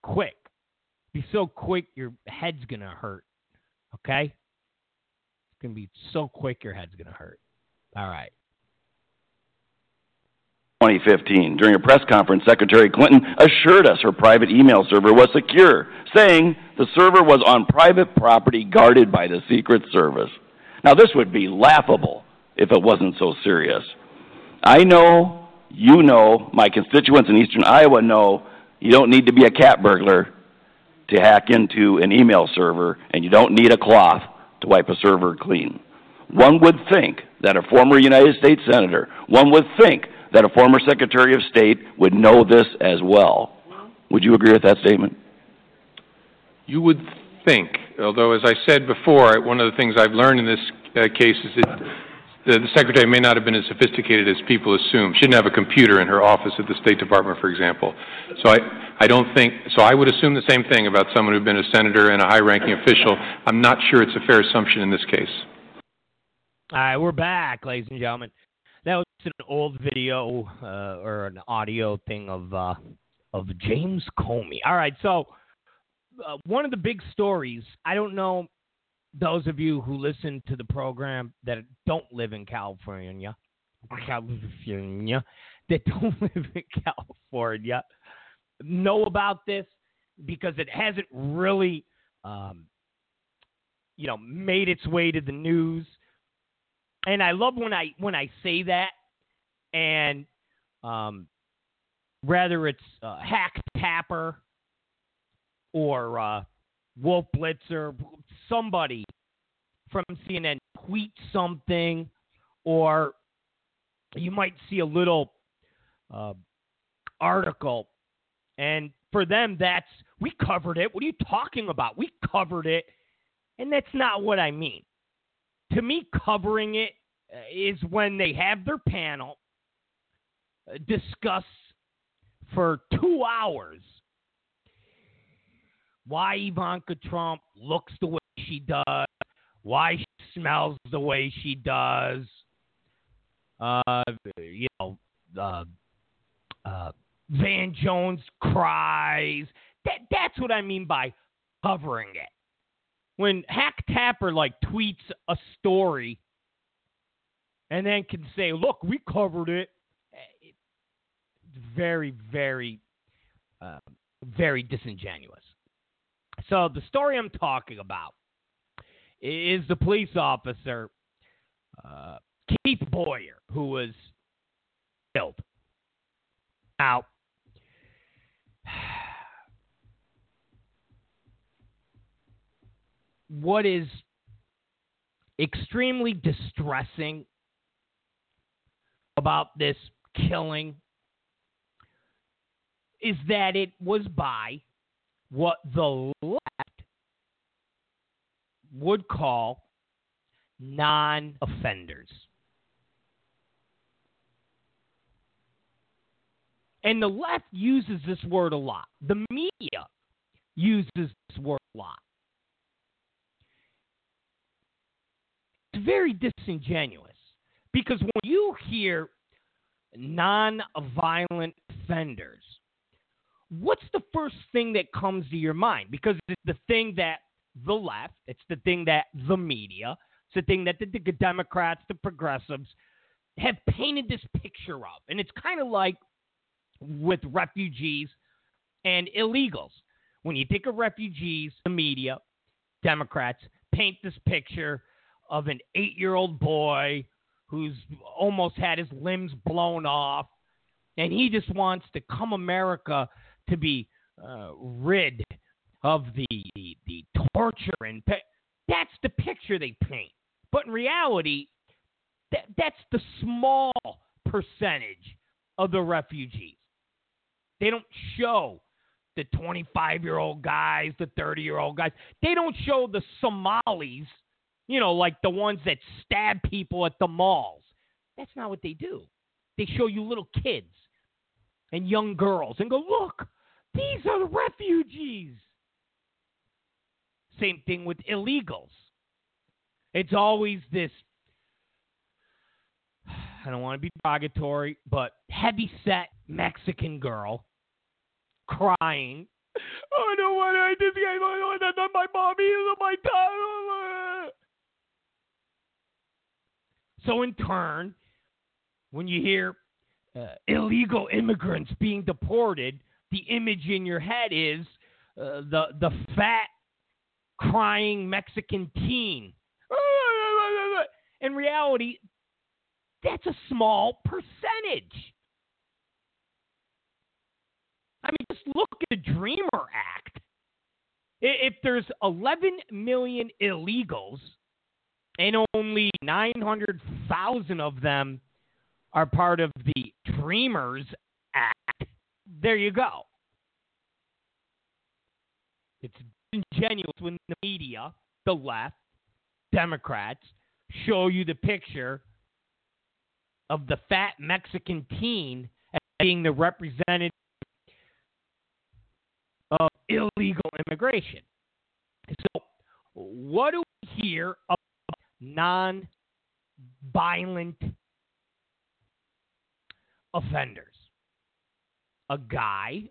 quick. Be so quick your head's gonna hurt. Okay? It's gonna be so quick your head's gonna hurt. All right. 2015. During a press conference, Secretary Clinton assured us her private email server was secure, saying the server was on private property guarded by the Secret Service. Now, this would be laughable if it wasn't so serious. I know, you know, my constituents in eastern Iowa know you don't need to be a cat burglar to hack into an email server, and you don't need a cloth to wipe a server clean. One would think that a former United States Senator, one would think that a former Secretary of State would know this as well. Would you agree with that statement? You would think, although as I said before, one of the things I've learned in this uh, case is that the, the secretary may not have been as sophisticated as people assume. She didn't have a computer in her office at the State Department, for example. So I, I don't think, so I would assume the same thing about someone who'd been a senator and a high-ranking official. I'm not sure it's a fair assumption in this case. All right, we're back, ladies and gentlemen. That was an old video uh, or an audio thing of uh, of James Comey. All right, so uh, one of the big stories. I don't know those of you who listen to the program that don't live in California, California, that don't live in California, know about this because it hasn't really, um, you know, made its way to the news and I love when I when I say that, and um, whether it's uh, Jake Tapper or uh, Wolf Blitzer, somebody from CNN tweet something, or you might see a little uh, article, and for them that's we covered it. What are you talking about? We covered it, and that's not what I mean to me, covering it uh, when they have their panel uh, discuss for two hours why Ivanka Trump looks the way she does, why she smells the way she does, uh, you know, uh, uh, Van Jones cries. That that's what I mean by covering it when Jake Tapper like tweets a story and then can say, "Look, we covered it," it's very, very, uh, very disingenuous. So the story I'm talking about is the police officer uh, Keith Boyer, who was killed. Now, what is extremely distressing about this killing is that it was by what the left would call non offenders. And the left uses this word a lot. The media uses this word a lot. Very disingenuous because when you hear non-violent offenders, what's the first thing that comes to your mind? Because it's the thing that the left, it's the thing that the media, it's the thing that the, the Democrats, the progressives have painted this picture of. And it's kind of like with refugees and illegals. When you think of refugees, the media, Democrats paint this picture of an eight year old boy who's almost had his limbs blown off, and he just wants to come America to be uh, rid of the, the, the torture and pe- that's the picture they paint. But in reality, that, that's the small percentage of the refugees. They don't show the 25 year old guys, the 30 year old guys. They don't show the Somalis, you know, like the ones that stab people at the malls. That's not what they do. They show you little kids and young girls and go, look, these are the refugees. Same thing with illegals. It's always this I don't want to be derogatory, but heavy set Mexican girl crying. Oh, I don't want to this guy my mommy is my dad. So in turn, when you hear uh, illegal immigrants being deported, the image in your head is uh, the the fat crying Mexican teen. In reality, that's a small percentage. I mean, just look at the Dreamer Act. If there's 11 million illegals and only 900,000 of them are part of the Dreamers Act, there you go. It's disingenuous when the media, the left, Democrats, show you the picture of the fat Mexican teen as being the representative of illegal immigration. So, what do we hear about non violent offenders? A guy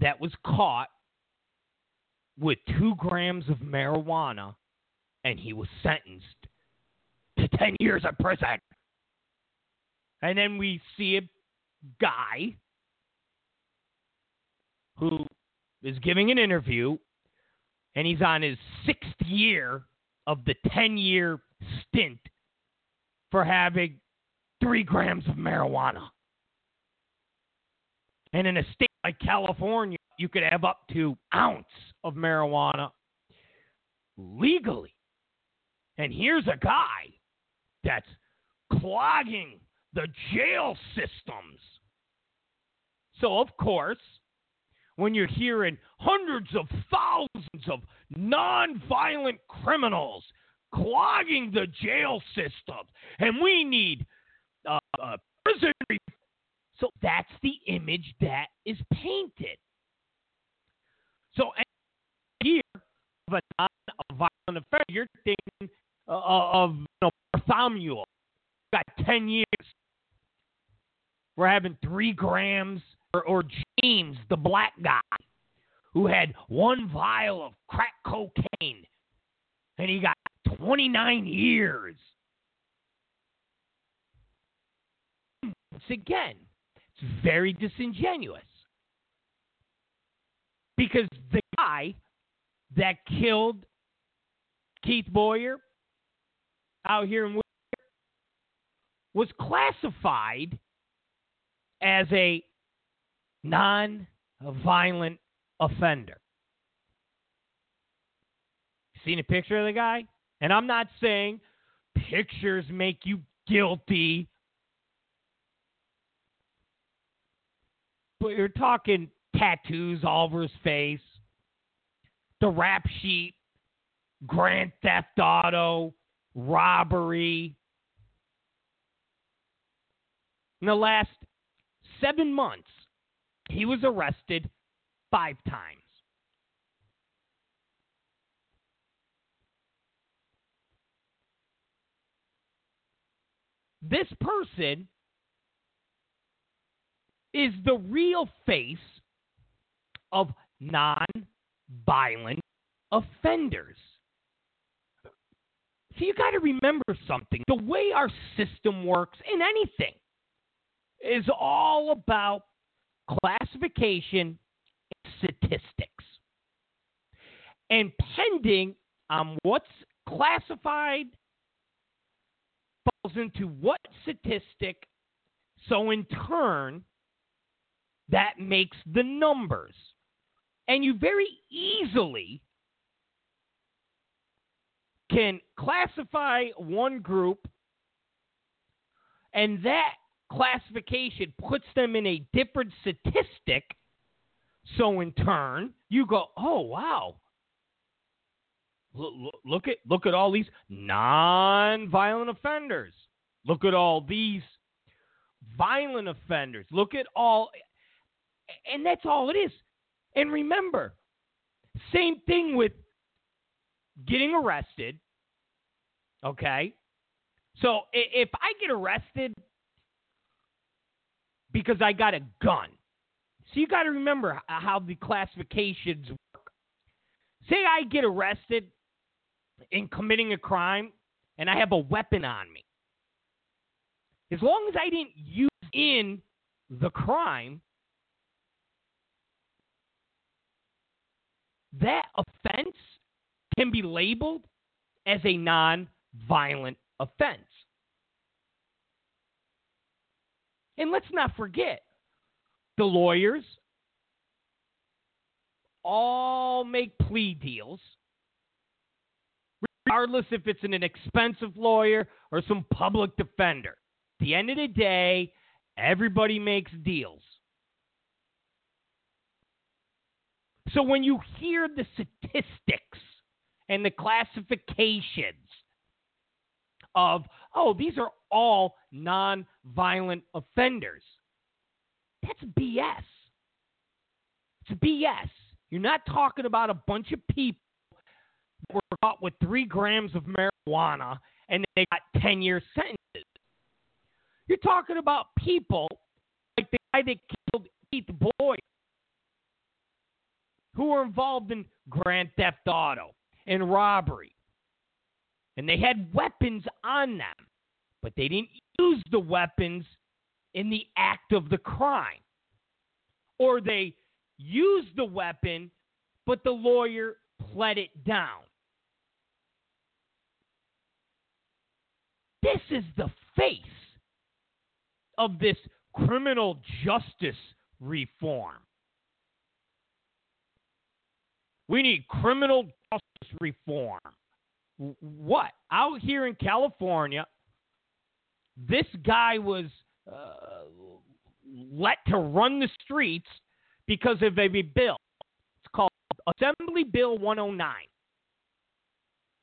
that was caught with two grams of marijuana and he was sentenced to 10 years of prison. And then we see a guy who is giving an interview and he's on his sixth year of the 10 year stint for having three grams of marijuana. And in a state like California, you could have up to ounce of marijuana legally. And here's a guy that's clogging the jail systems. So, of course, when you're hearing hundreds of thousands of nonviolent criminals clogging the jail system, and we need uh, uh, prison. So that's the image that is painted. So here of a non-violent affair, you're thinking uh, of you know, Bartholomew. Got ten years. We're having three grams, or, James, the black guy, who had one vial of crack cocaine, and he got 29 years. Once again, it's very disingenuous. Because the guy that killed Keith Boyer out here in was classified as a non violent offender. Seen a picture of the guy? And I'm not saying pictures make you guilty. But you're talking tattoos all over his face, the rap sheet, Grand Theft Auto, robbery. In the last seven months, he was arrested five times. This person is the real face of non violent offenders. So you got to remember something. The way our system works in anything is all about classification and statistics. And pending on what's classified falls into what statistic, so in turn, that makes the numbers. And you very easily can classify one group, and that classification puts them in a different statistic. So in turn, you go, oh wow, look, at look at all these non-violent offenders. Look at all these violent offenders. Look at all, and that's all it is. And remember, same thing with getting arrested. Okay, so if I get arrested because I got a gun. So you got to remember how the classifications work. Say I get arrested in committing a crime and I have a weapon on me. As long as I didn't use in the crime, that offense can be labeled as a non violent offense. And let's not forget, the lawyers all make plea deals, regardless if it's an expensive lawyer or some public defender. At the end of the day, everybody makes deals. So when you hear the statistics and the classifications of, oh, these are all non-violent offenders. That's BS. It's BS. You're not talking about a bunch of people that were caught with three grams of marijuana and they got 10 year sentences. You're talking about people like the guy that killed Keith Boyer, who were involved in grand theft auto and robbery and they had weapons on them, but they didn't use the weapons in the act of the crime. Or they used the weapon, but the lawyer pled it down. This is the face of this criminal justice reform. We need criminal justice reform. What? Out here in California, this guy was uh, let to run the streets because of a bill. It's called Assembly Bill 109.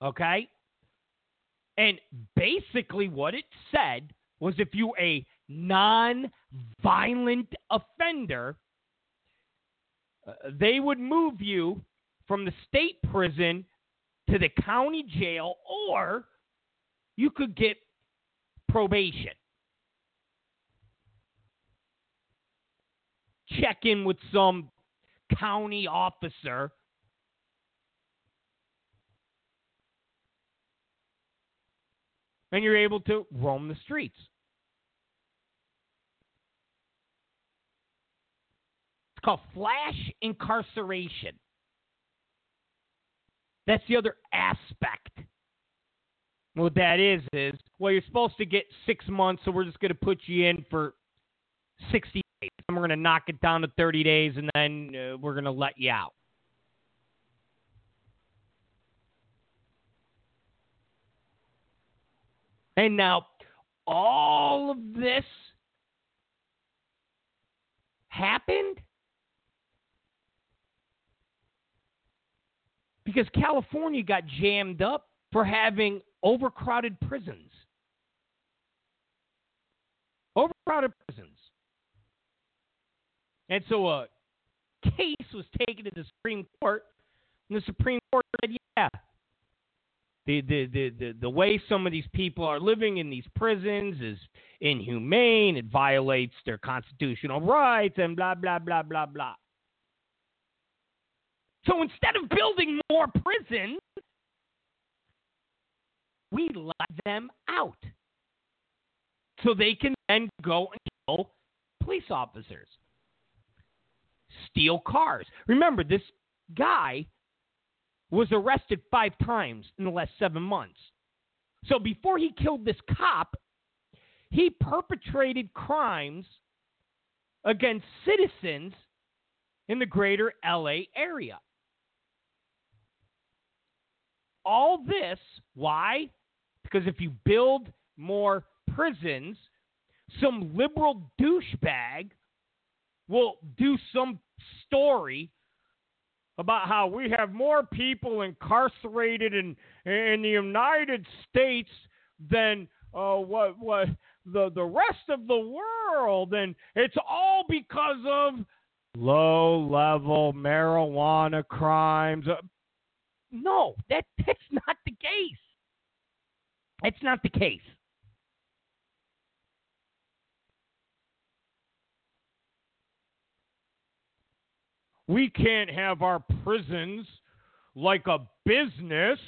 Okay? And basically, what it said was if you're a non violent offender, uh, they would move you from the state prison to the county jail or you could get probation. Check in with some county officer. And you're able to roam the streets. It's called flash incarceration. That's the other aspect. What that is is, well, you're supposed to get six months, so we're just going to put you in for 60 days. And we're going to knock it down to 30 days, and then uh, we're going to let you out. And now, all of this happened because California got jammed up for having overcrowded prisons. Overcrowded prisons. And so a case was taken to the Supreme Court, and the Supreme Court said, yeah, the, the, the, the, the way some of these people are living in these prisons is inhumane, it violates their constitutional rights, and blah, blah, blah, blah, blah. So instead of building more prisons, we let them out so they can then go and kill police officers, steal cars. Remember, this guy was arrested five times in the last seven months. So before he killed this cop, he perpetrated crimes against citizens in the greater LA area. All this, why? Because if you build more prisons, some liberal douchebag will do some story about how we have more people incarcerated in in the United States than uh, what what the the rest of the world, and it's all because of low level marijuana crimes. No, that that's not the case. It's not the case. We can't have our prisons like a business.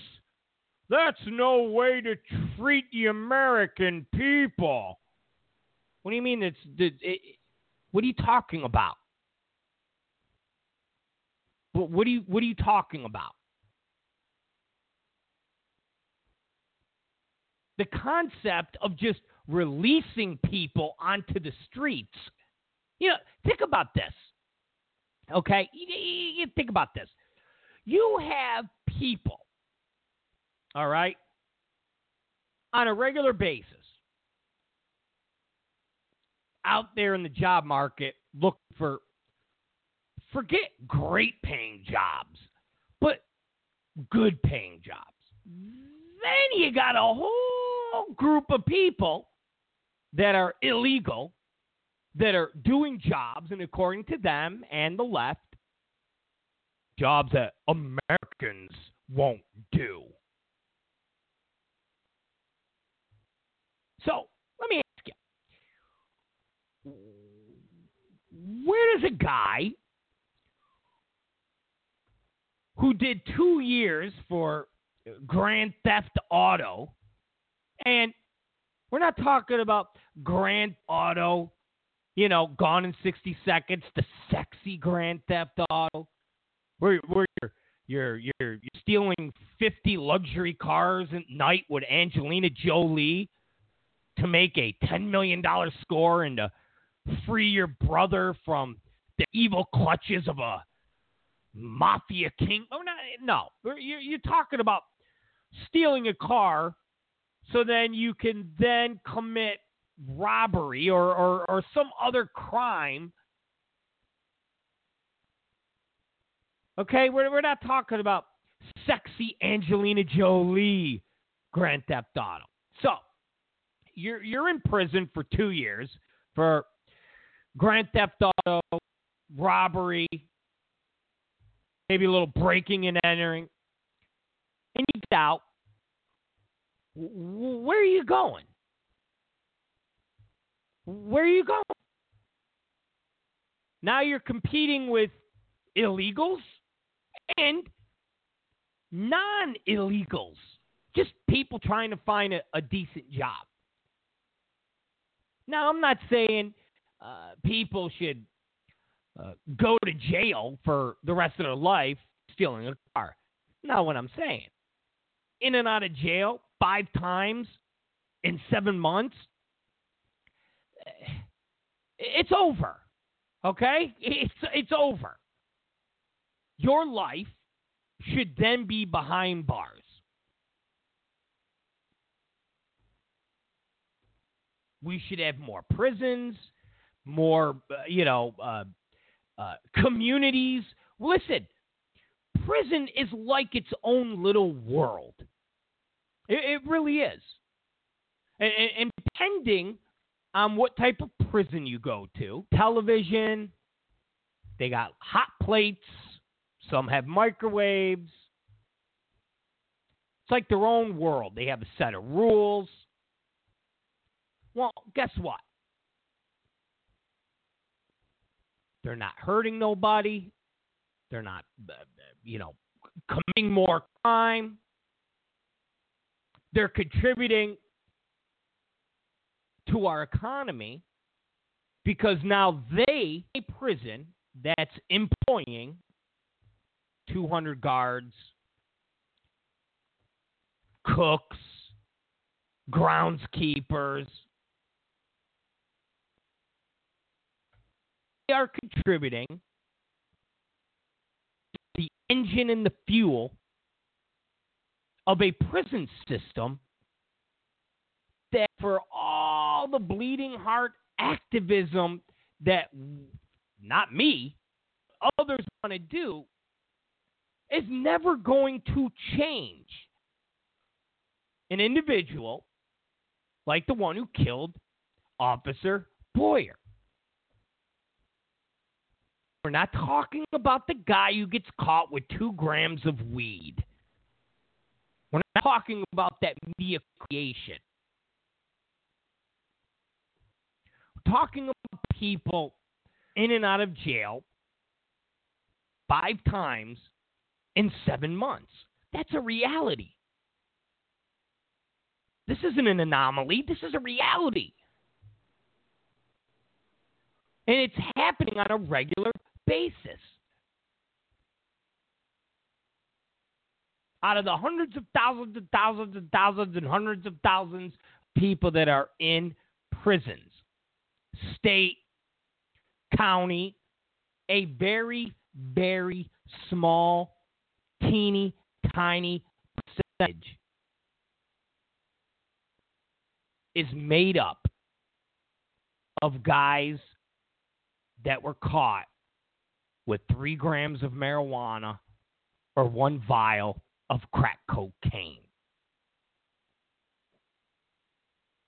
That's no way to treat the American people. What do you mean? It's it, it, what are you talking about? What, what are you What are you talking about? The concept of just releasing people onto the streets. You know, think about this. Okay, you, you think about this. You have people, all right, on a regular basis out there in the job market looking for forget great paying jobs, but good paying jobs. Then you got a whole group of people that are illegal that are doing jobs, and according to them and the left, jobs that Americans won't do. So let me ask you where does a guy who did two years for Grand Theft Auto, and we're not talking about Grand Auto you know, Gone in 60 Seconds, the sexy Grand Theft Auto, where, where you're, you're, you're, you're stealing 50 luxury cars at night with Angelina Jolie to make a $10 million score and to free your brother from the evil clutches of a mafia king. Oh, no, no. You're, you're talking about stealing a car so then you can then commit robbery or, or, or some other crime. Okay, we're, we're not talking about sexy Angelina Jolie Grand Theft Auto. So you're you're in prison for two years for Grand Theft Auto robbery, maybe a little breaking and entering, and you get out. Where are you going? Where are you going? Now you're competing with illegals and non illegals, just people trying to find a, a, decent job. Now, I'm not saying uh, people should uh, go to jail for the rest of their life stealing a car. Not what I'm saying. In and out of jail five times in seven months it's over. Okay? It's it's over. Your life should then be behind bars. We should have more prisons, more, uh, you know, uh, uh, communities. Listen, prison is like its own little world. It, it really is. And, and, depending on what type of prison you go to. Television, they got hot plates, some have microwaves. It's like their own world. They have a set of rules. Well, guess what? They're not hurting nobody. They're not, uh, you know, committing more crime. They're contributing to our economy because now they, a prison that's employing 200 guards, cooks, groundskeepers, they are contributing the engine and the fuel of a prison system that for all the bleeding heart activism that not me others want to do is never going to change an individual like the one who killed officer boyer we're not talking about the guy who gets caught with two grams of weed. We're not talking about that media creation. We're talking about people in and out of jail five times in seven months. That's a reality. This isn't an anomaly, this is a reality. And it's happening on a regular basis. Out of the hundreds of thousands and thousands and thousands and hundreds of thousands of people that are in prisons, state, county, a very, very small, teeny, tiny percentage is made up of guys that were caught with three grams of marijuana or one vial of crack cocaine.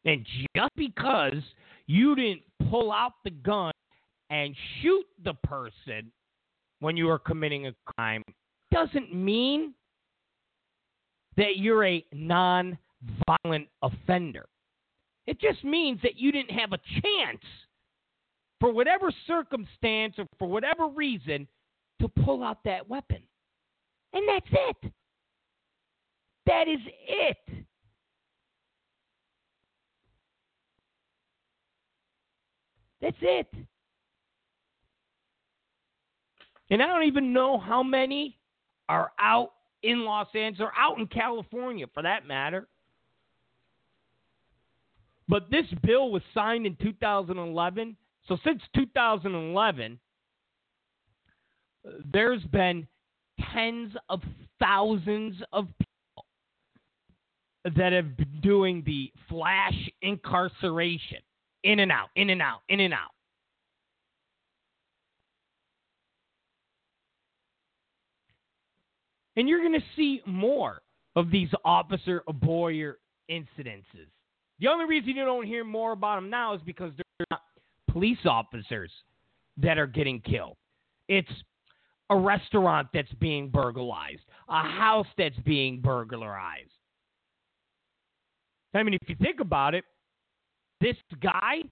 And just because you didn't pull out the gun and shoot the person when you were committing a crime doesn't mean that you're a non violent offender. It just means that you didn't have a chance for whatever circumstance or for whatever reason, to pull out that weapon. And that's it. That is it. That's it. And I don't even know how many are out in Los Angeles or out in California for that matter. But this bill was signed in 2011 so since 2011, there's been tens of thousands of that have been doing the flash incarceration in and out, in and out, in and out. And you're going to see more of these Officer Boyer incidences. The only reason you don't hear more about them now is because they're not police officers that are getting killed. It's a restaurant that's being burglarized, a house that's being burglarized. I mean, if you think about it, this guy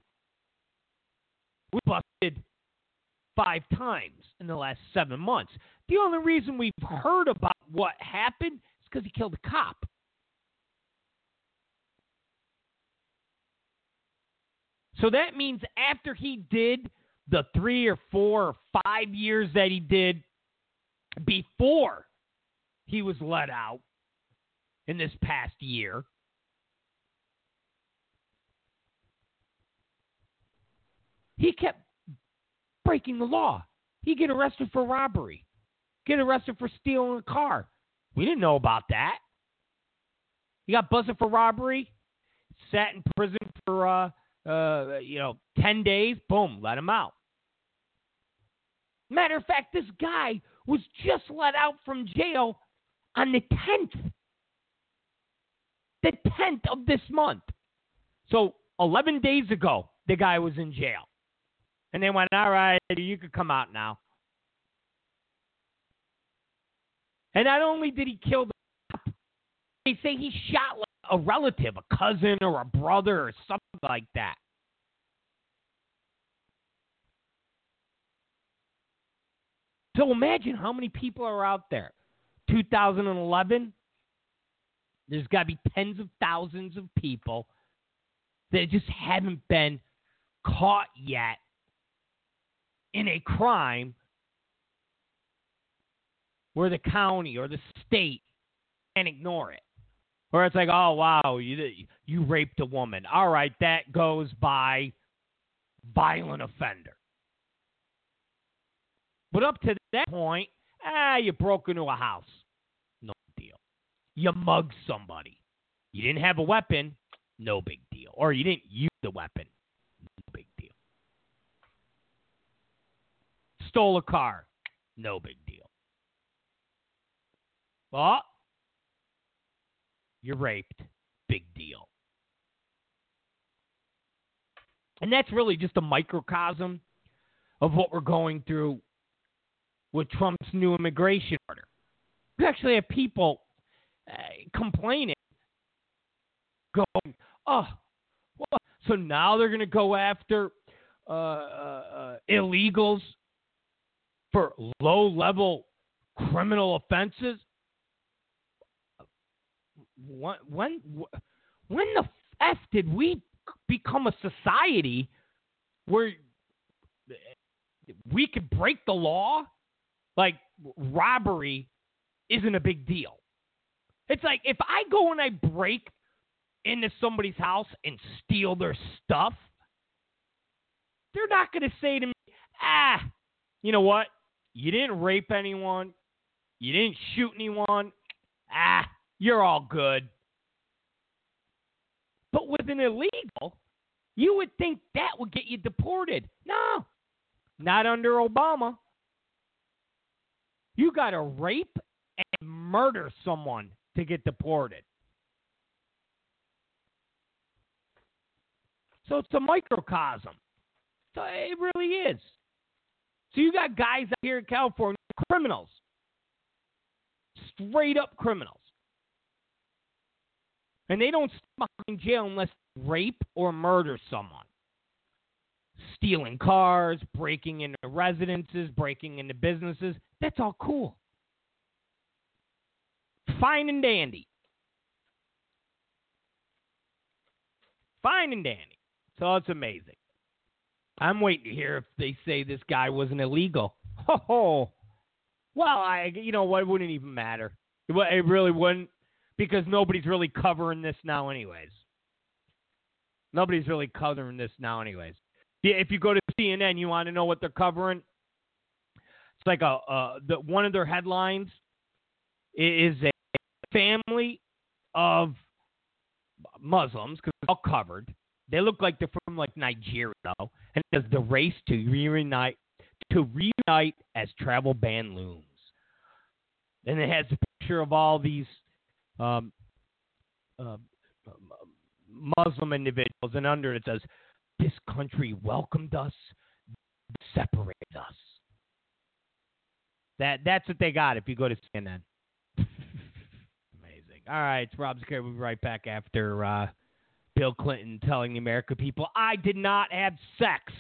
was busted five times in the last seven months. The only reason we've heard about what happened is because he killed a cop. So that means after he did the three or four or five years that he did before he was let out in this past year, he kept breaking the law. He get arrested for robbery, get arrested for stealing a car. We didn't know about that. He got busted for robbery, sat in prison for uh, uh, you know, 10 days, boom, let him out. Matter of fact, this guy was just let out from jail on the 10th. The 10th of this month. So 11 days ago, the guy was in jail. And they went, all right, you could come out now. And not only did he kill the cop, they say he shot like a relative, a cousin or a brother or something like that. So imagine how many people are out there. 2011, there's got to be tens of thousands of people that just haven't been caught yet in a crime where the county or the state can ignore it. Where it's like, oh wow, you you raped a woman. All right, that goes by violent offender. But up to that point, ah, you broke into a house. No deal. You mugged somebody. You didn't have a weapon. No big deal. Or you didn't use the weapon. No big deal. Stole a car. No big deal. Well, you're raped. Big deal. And that's really just a microcosm of what we're going through with Trump's new immigration order. We actually have people uh, complaining, going, oh, well, so now they're going to go after uh, uh, uh, illegals for low level criminal offenses? When, when, when the F did we become a society where we could break the law? Like, robbery isn't a big deal. It's like if I go and I break into somebody's house and steal their stuff, they're not going to say to me, ah, you know what? You didn't rape anyone. You didn't shoot anyone. Ah, you're all good. But with an illegal, you would think that would get you deported. No, not under Obama. You got to rape and murder someone to get deported. So it's a microcosm. So it really is. So you got guys out here in California, criminals, straight up criminals. And they don't stay behind jail unless rape or murder someone. Stealing cars, breaking into residences, breaking into businesses. That's all cool. Fine and dandy. Fine and dandy. So it's amazing. I'm waiting to hear if they say this guy wasn't illegal. Oh, well, I you know what? Wouldn't even matter. It, really wouldn't because nobody's really covering this now, anyways. Nobody's really covering this now, anyways. If you go to CNN, you want to know what they're covering. It's like a uh, the one of their headlines is a family of Muslims because they're all covered. They look like they're from like Nigeria, though, and it says the race to reunite to reunite as travel ban looms. And it has a picture of all these um, uh, Muslim individuals, and under it says, "This country welcomed us, separated us." That that's what they got. If you go to CNN, amazing. All right, it's Rob Zicari. We'll be right back after uh, Bill Clinton telling the American people, "I did not have sex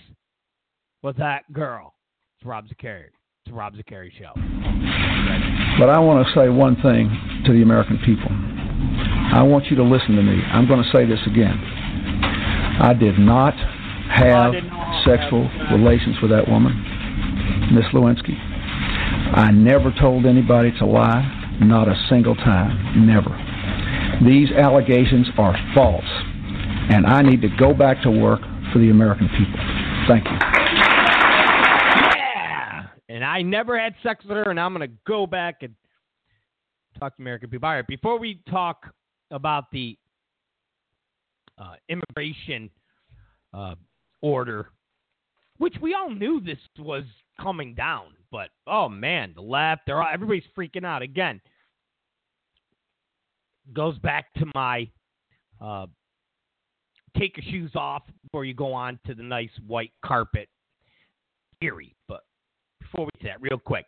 with that girl." It's Rob Zicari. It's a Rob Zicari show. But I want to say one thing to the American people. I want you to listen to me. I'm going to say this again. I did not have sexual relations with that woman, Miss Lewinsky. I never told anybody to lie, not a single time, never. These allegations are false, and I need to go back to work for the American people. Thank you. Yeah. And I never had sex with her, and I'm going to go back and talk to American people. All right, before we talk about the uh, immigration uh, order, which we all knew this was coming down, but oh man, the left, they're all, everybody's freaking out again. Goes back to my uh, take your shoes off before you go on to the nice white carpet theory. But before we do that, real quick,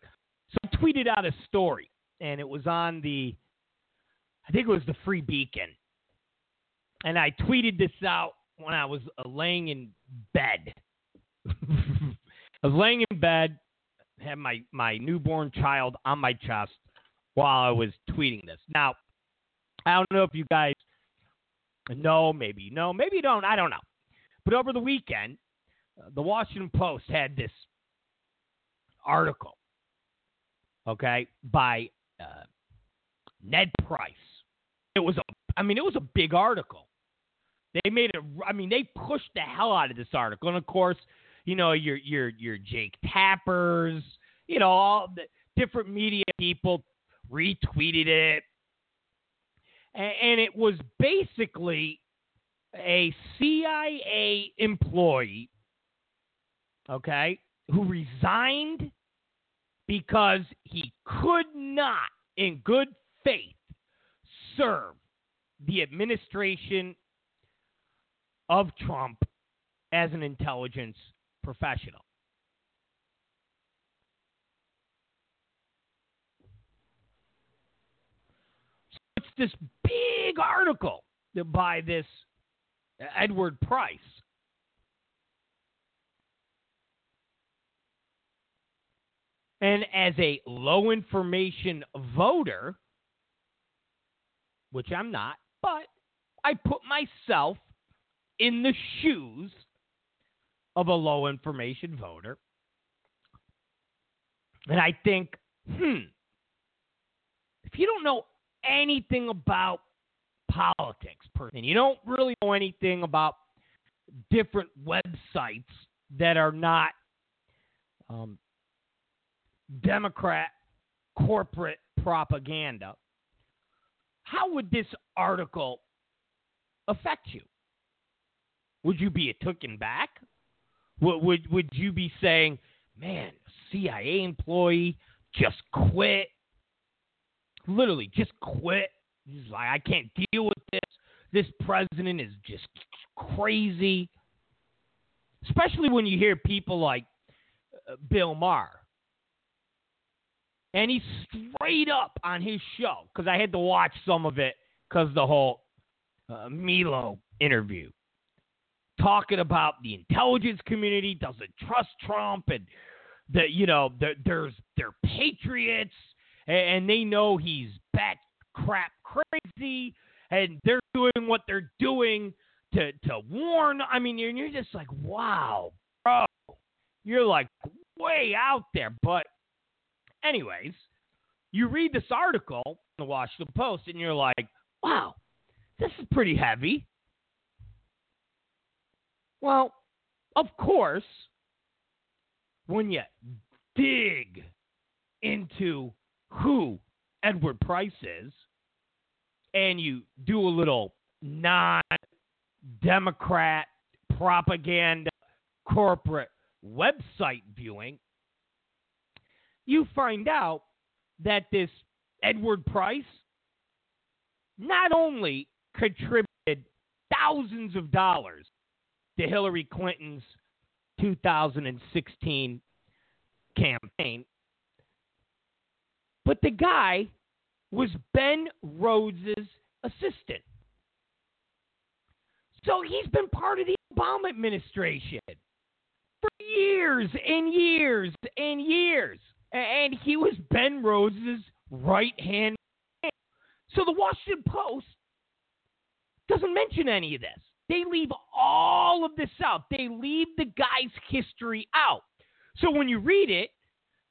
so I tweeted out a story, and it was on the I think it was the Free Beacon. And I tweeted this out when I was uh, laying in bed. I was laying in bed, had my, my newborn child on my chest while I was tweeting this. Now, I don't know if you guys know, maybe no, maybe you don't, I don't know. But over the weekend, uh, the Washington Post had this article, okay, by uh, Ned Price it was a I mean it was a big article. They made it I mean they pushed the hell out of this article. And of course, you know, your your your Jake Tappers you know, all the different media people retweeted it. And it was basically a CIA employee, okay, who resigned because he could not, in good faith, serve the administration of Trump as an intelligence professional. This big article by this Edward Price. And as a low information voter, which I'm not, but I put myself in the shoes of a low information voter. And I think, hmm, if you don't know anything about politics, and you don't really know anything about different websites that are not um, Democrat corporate propaganda, how would this article affect you? Would you be a taken back? Would, would would you be saying, "Man, CIA employee just quit"? Literally, just quit. He's like, "I can't deal with this. This president is just crazy." Especially when you hear people like uh, Bill Maher, and he's straight up on his show because I had to watch some of it because the whole uh, Milo interview talking about the intelligence community doesn't trust Trump and that you know there's they're patriots and they know he's bat crap crazy and they're doing what they're doing to to warn. I mean, you're, you're just like, wow, bro, you're like way out there. But anyways, you read this article in the Washington Post and you're like, wow, this is pretty heavy. Well, of course, when you dig into who Edward Price is and you do a little non Democrat propaganda corporate website viewing, you find out that this Edward Price not only contributed thousands of dollars to Hillary Clinton's 2016 campaign. But the guy was Ben Rhodes' assistant. So he's been part of the Obama administration for years and years and years. And he was Ben Rhodes' right hand. So the Washington Post doesn't mention any of this. They leave all of this out. They leave the guy's history out. So when you read it,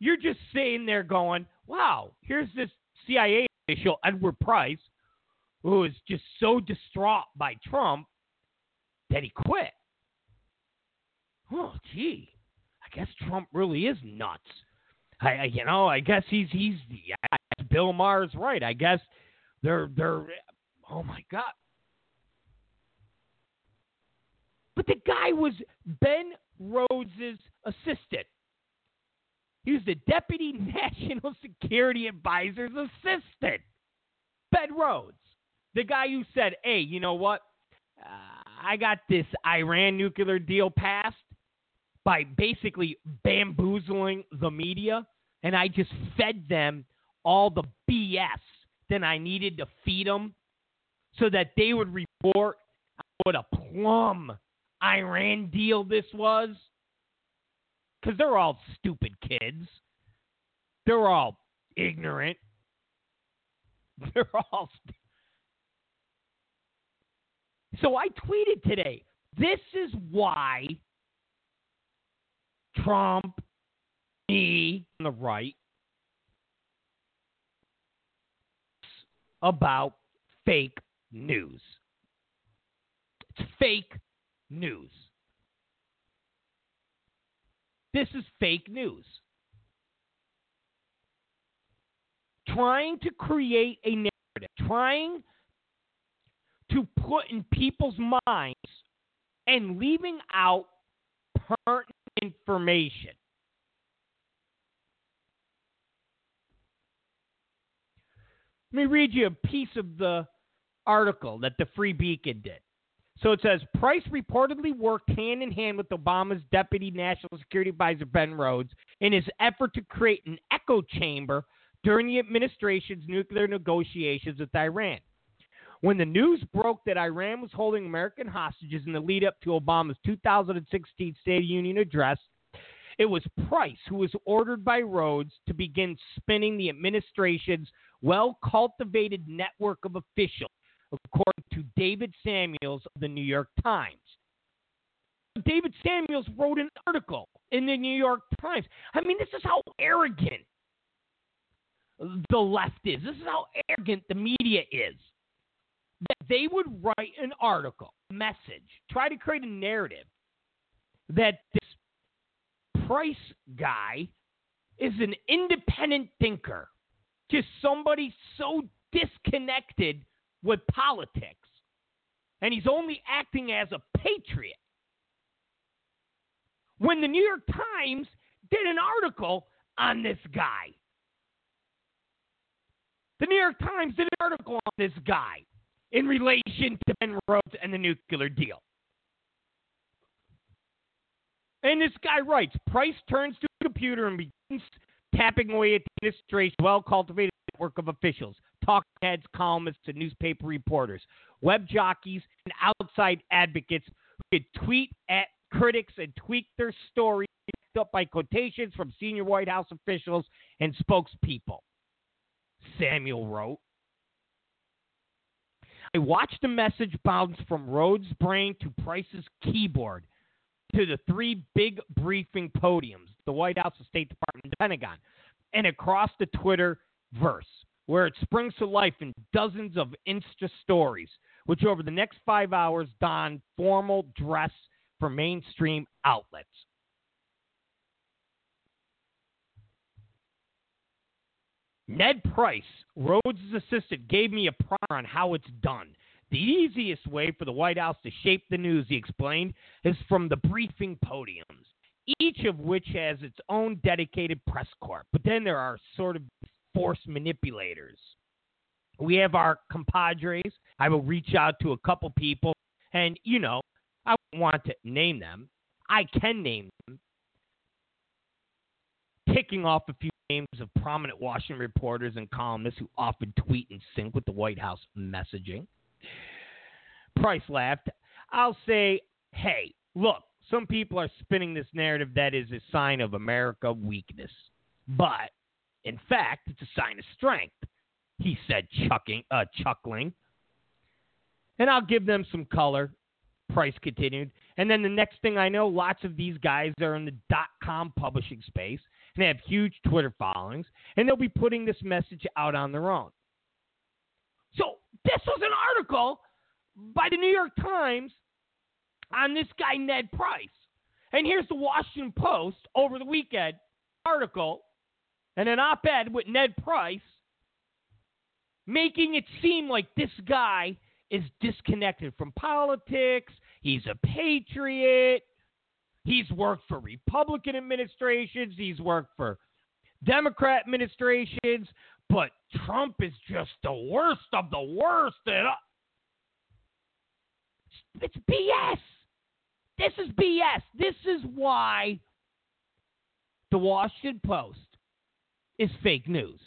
you're just sitting there going, wow, here's this CIA official, Edward Price, who is just so distraught by Trump that he quit. Oh, gee, I guess Trump really is nuts. I, I you know, I guess he's he's yeah, Bill Maher's right. I guess they're they're. Oh my God, But the guy was Ben Rhodes' assistant. He was the Deputy National Security Advisor's assistant. Ben Rhodes, the guy who said, hey, you know what? Uh, I got this Iran nuclear deal passed by basically bamboozling the media, and I just fed them all the BS that I needed to feed them so that they would report what a plum Iran deal this was? Because they're all stupid kids. They're all ignorant. They're all. St- so I tweeted today. This is why Trump, me on the right, about fake news. It's fake news. This is fake news. trying to create a narrative, trying to put in people's minds and leaving out pertinent information. Let me read you a piece of the article that the Free Beacon did. So it says Price reportedly worked hand in hand with Obama's deputy national security advisor Ben Rhodes in his effort to create an echo chamber during the administration's nuclear negotiations with Iran. When the news broke that Iran was holding American hostages in the lead up to Obama's 2016 State of the Union address, it was Price who was ordered by Rhodes to begin spinning the administration's well cultivated network of officials according to David Samuels of the New York Times. David Samuels wrote an article in the New York Times. I mean, this is how arrogant the left is. This is how arrogant the media is. That they would write an article, message, try to create a narrative that this Price guy is an independent thinker, just somebody so disconnected with politics, and he's only acting as a patriot. When the New York Times did an article on this guy, the New York Times did an article on this guy in relation to Ben Rhodes and the nuclear deal. And this guy writes Price turns to a computer and begins tapping away at the administration's well cultivated network of officials talking heads, columnists, and newspaper reporters, web jockeys, and outside advocates who could tweet at critics and tweak their stories up by quotations from senior White House officials and spokespeople. Samuel wrote. I watched the message bounce from Rhodes' brain to Price's keyboard to the three big briefing podiums the White House, the State Department, the Pentagon, and across the Twitter verse where it springs to life in dozens of Insta stories, which over the next five hours don formal dress for mainstream outlets. Ned Price, Rhodes' assistant, gave me a primer on how it's done. The easiest way for the White House to shape the news, he explained, is from the briefing podiums, each of which has its own dedicated press corps. But then there are sort of force manipulators. We have our compadres. I will reach out to a couple people, and you know, I want to name them. I can name them, ticking off a few names of prominent Washington reporters and columnists who often tweet in sync with the White House messaging. Price laughed. I'll say, hey, look, some people are spinning this narrative that is a sign of America weakness. But in fact, it's a sign of strength, he said, chucking, uh, chuckling. And I'll give them some color. Price continued. And then the next thing I know, lots of these guys are in the dot com publishing space and they have huge Twitter followings, and they'll be putting this message out on their own. So this was an article by the New York Times on this guy Ned Price. And here's the Washington Post over the weekend article and an op ed with Ned Price making it seem like this guy is disconnected from politics. He's a patriot. He's worked for Republican administrations. He's worked for Democrat administrations. But Trump is just the worst of the worst. And, uh, it's BS. This is BS. This is why the Washington Post is fake news.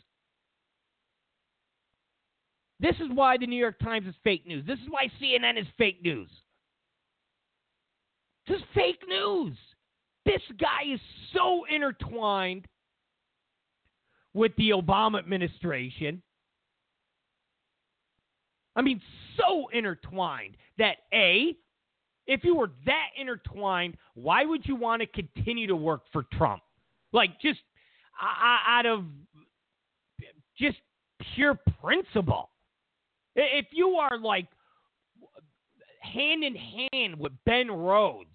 This is why the New York Times is fake news. This is why CNN is fake news. This is fake news. This guy is so intertwined with the Obama administration. I mean, so intertwined that A, if you were that intertwined, why would you want to continue to work for Trump? Like, just out of just pure principle. If you are like hand in hand with Ben Rhodes,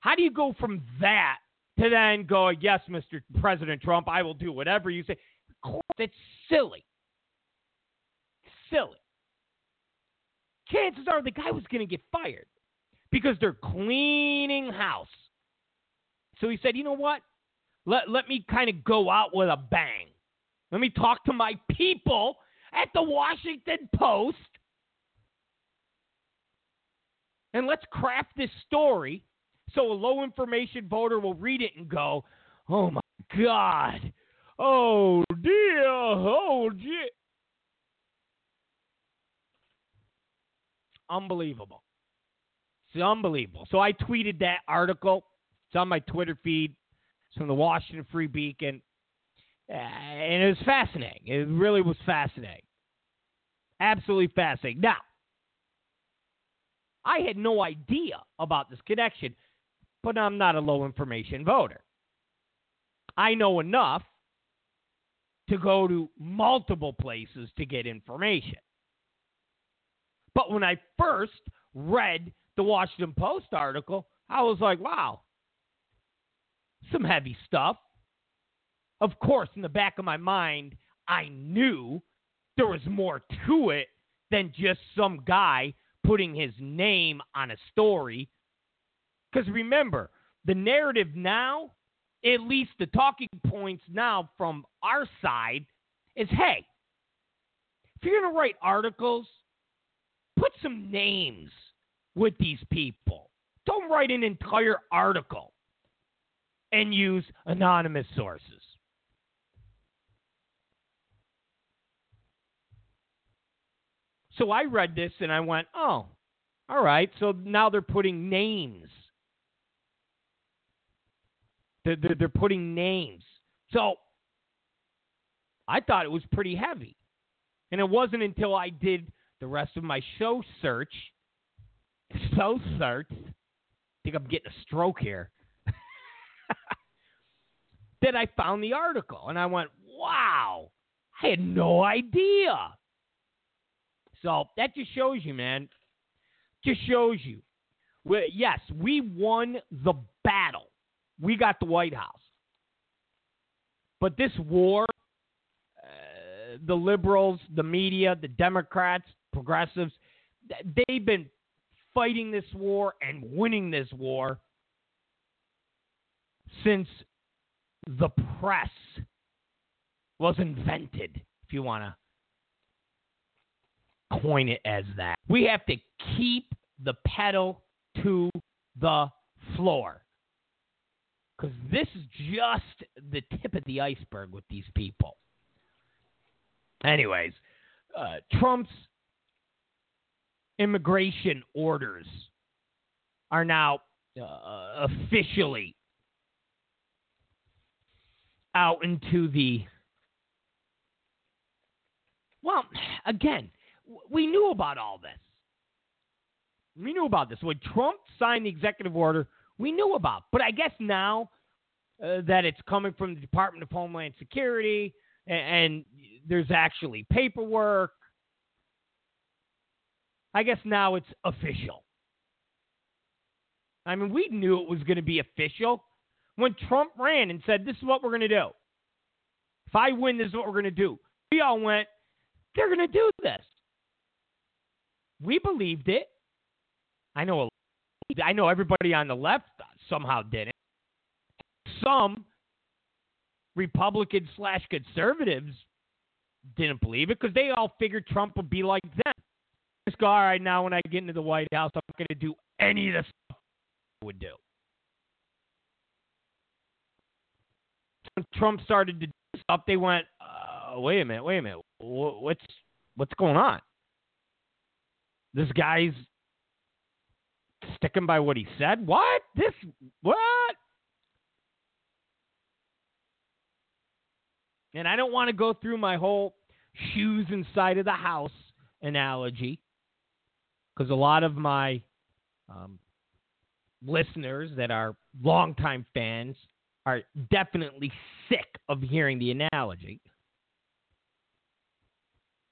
how do you go from that to then go, yes, Mr. President Trump, I will do whatever you say? Of course, it's silly. silly. Chances are the guy was going to get fired because they're cleaning house. So he said, you know what? Let, let me kind of go out with a bang. Let me talk to my people at the Washington Post and let's craft this story so a low information voter will read it and go, oh my God, oh dear, oh dear. Unbelievable. It's unbelievable. So I tweeted that article. It's on my Twitter feed. From the Washington Free Beacon. Uh, and it was fascinating. It really was fascinating. Absolutely fascinating. Now, I had no idea about this connection, but I'm not a low information voter. I know enough to go to multiple places to get information. But when I first read the Washington Post article, I was like, wow, some heavy stuff. Of course, in the back of my mind, I knew there was more to it than just some guy putting his name on a story. Because remember, the narrative now, at least the talking points now from our side, is hey, if you're going to write articles, put some names with these people. Don't write an entire article and use anonymous sources. So I read this and I went, oh, all right. So now they're putting names. They're, they're, they're putting names. So I thought it was pretty heavy. And it wasn't until I did the rest of my show search, so search, I think I'm getting a stroke here, that I found the article. And I went, wow, I had no idea. So that just shows you, man. Just shows you. we yes, we won the battle. We got the White House. But this war, uh, the liberals, the media, the Democrats, progressives, they've been fighting this war and winning this war since the press was invented, if you want to coin it as that. We have to keep the pedal to the floor. Because this is just the tip of the iceberg with these people. Anyways, uh, Trump's immigration orders are now uh, officially out into the. Well, again, we knew about all this. We knew about this. When Trump signed the executive order, we knew about. But I guess now uh, that it's coming from the Department of Homeland Security and, and there's actually paperwork, I guess now it's official. I mean, we knew it was going to be official when Trump ran and said, This is what we're going to do. If I win, this is what we're going to do. We all went, They're going to do this. We believed it. I know I know everybody on the left somehow didn't. Some Republicans slash conservatives didn't believe it because they all figured Trump would be like them. Just go, all right, now when I get into the White House, I'm going to do any of the stuff I would do. When Trump started to do stuff, they went, uh, wait a minute, wait a minute, what's what's going on? This guy's sticking by what he said. What? This what? And I don't want to go through my whole shoes inside of the house analogy because a lot of my um, listeners that are longtime fans are definitely sick of hearing the analogy.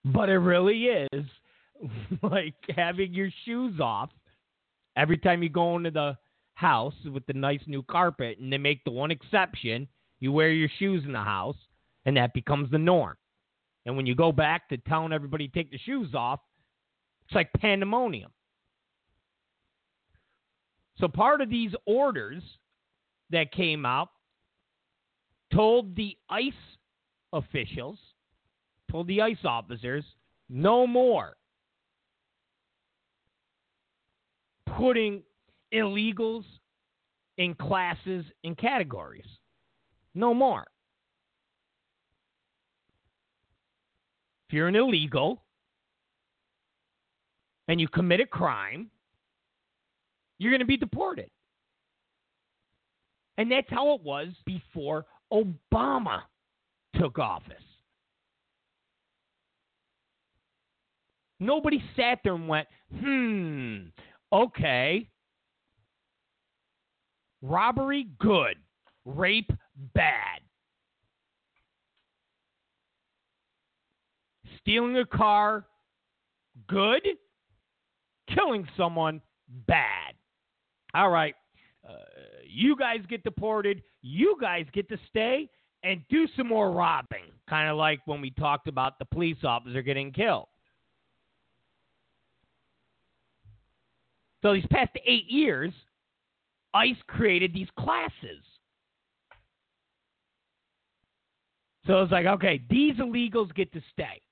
But it really is like having your shoes off every time you go into the house with the nice new carpet, and they make the one exception you wear your shoes in the house, and that becomes the norm. And when you go back to telling everybody to take the shoes off, it's like pandemonium. So part of these orders that came out told the ICE officials, told the ICE officers, no more putting illegals in classes and categories. No more. If you're an illegal and you commit a crime, you're going to be deported. And that's how it was before Obama took office. Nobody sat there and went, hmm, okay. Robbery, good. Rape, bad. Stealing a car, good. Killing someone, bad. All right. Uh, you guys get deported. You guys get to stay and do some more robbing. Kind of like when we talked about the police officer getting killed. So these past eight years, ICE created these classes. So it's like, okay, these illegals get to stay.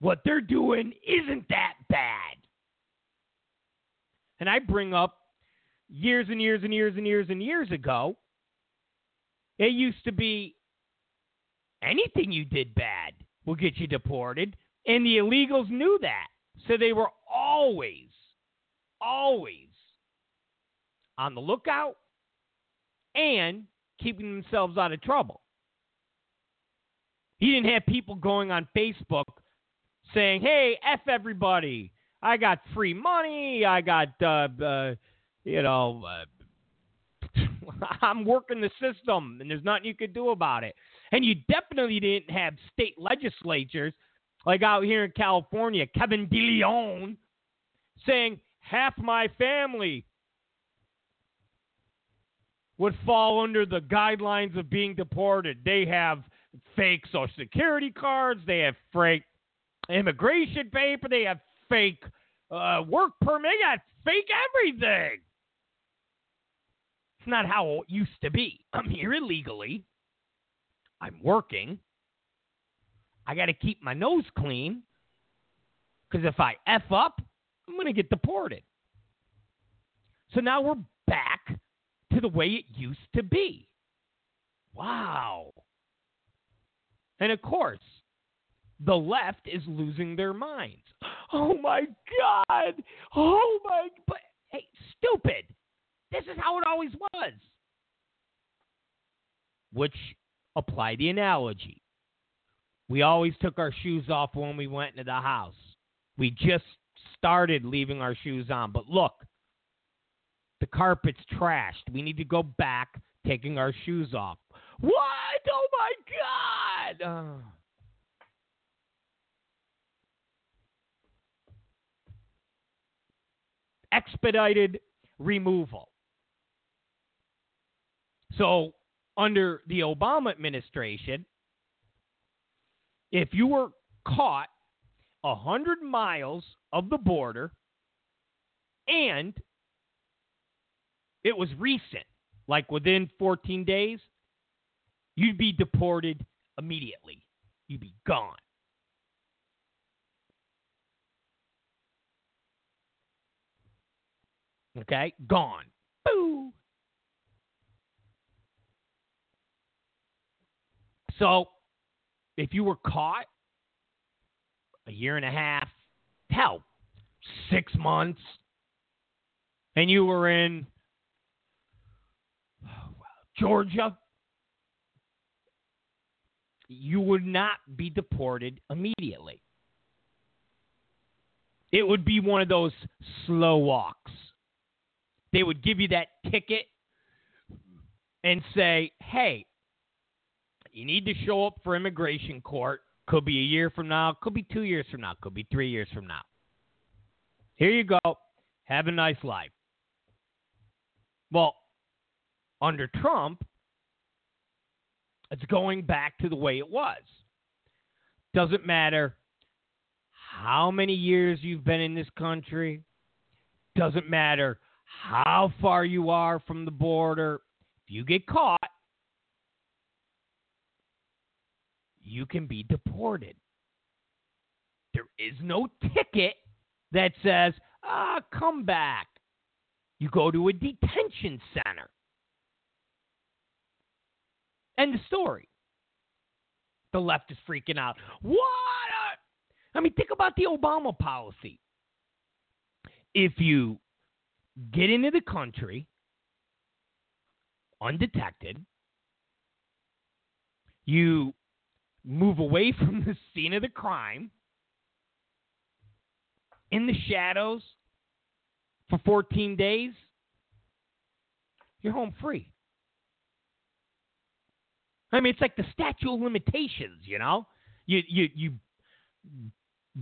What they're doing isn't that bad. And I bring up years and years and years and years and years ago, it used to be anything you did bad will get you deported. And the illegals knew that. So they were always, always on the lookout and keeping themselves out of trouble. He didn't have people going on Facebook saying, hey, F everybody. I got free money. I got, uh, uh, you know, uh, I'm working the system and there's nothing you could do about it. And you definitely didn't have state legislatures like out here in California, Kevin DeLeon saying half my family would fall under the guidelines of being deported. They have fake social security cards, they have fake immigration paper, they have fake uh, work permit, they got fake everything. Not how it used to be. I'm here illegally. I'm working. I got to keep my nose clean because if I F up, I'm going to get deported. So now we're back to the way it used to be. Wow. And of course, the left is losing their minds. Oh my God. Oh my. But hey, stupid. This is how it always was. Which apply the analogy. We always took our shoes off when we went into the house. We just started leaving our shoes on. But look, the carpet's trashed. We need to go back taking our shoes off. What? Oh my God. Expedited removal. So, under the Obama administration, if you were caught a 100 miles of the border and it was recent, like within 14 days, you'd be deported immediately. You'd be gone. Okay? Gone. Boo. So, if you were caught a year and a half, hell, six months, and you were in Georgia, you would not be deported immediately. It would be one of those slow walks. They would give you that ticket and say, hey, you need to show up for immigration court. Could be a year from now, could be two years from now, could be three years from now. Here you go. Have a nice life. Well, under Trump, it's going back to the way it was. Doesn't matter how many years you've been in this country. Doesn't matter how far you are from the border. If you get caught, you can be deported. There is no ticket that says, ah, come back. You go to a detention center. End of story. The left is freaking out. What? I mean, think about the Obama policy. If you get into the country undetected, you move away from the scene of the crime in the shadows for 14 days, you're home free. I mean, it's like the statute of limitations, you know? You you you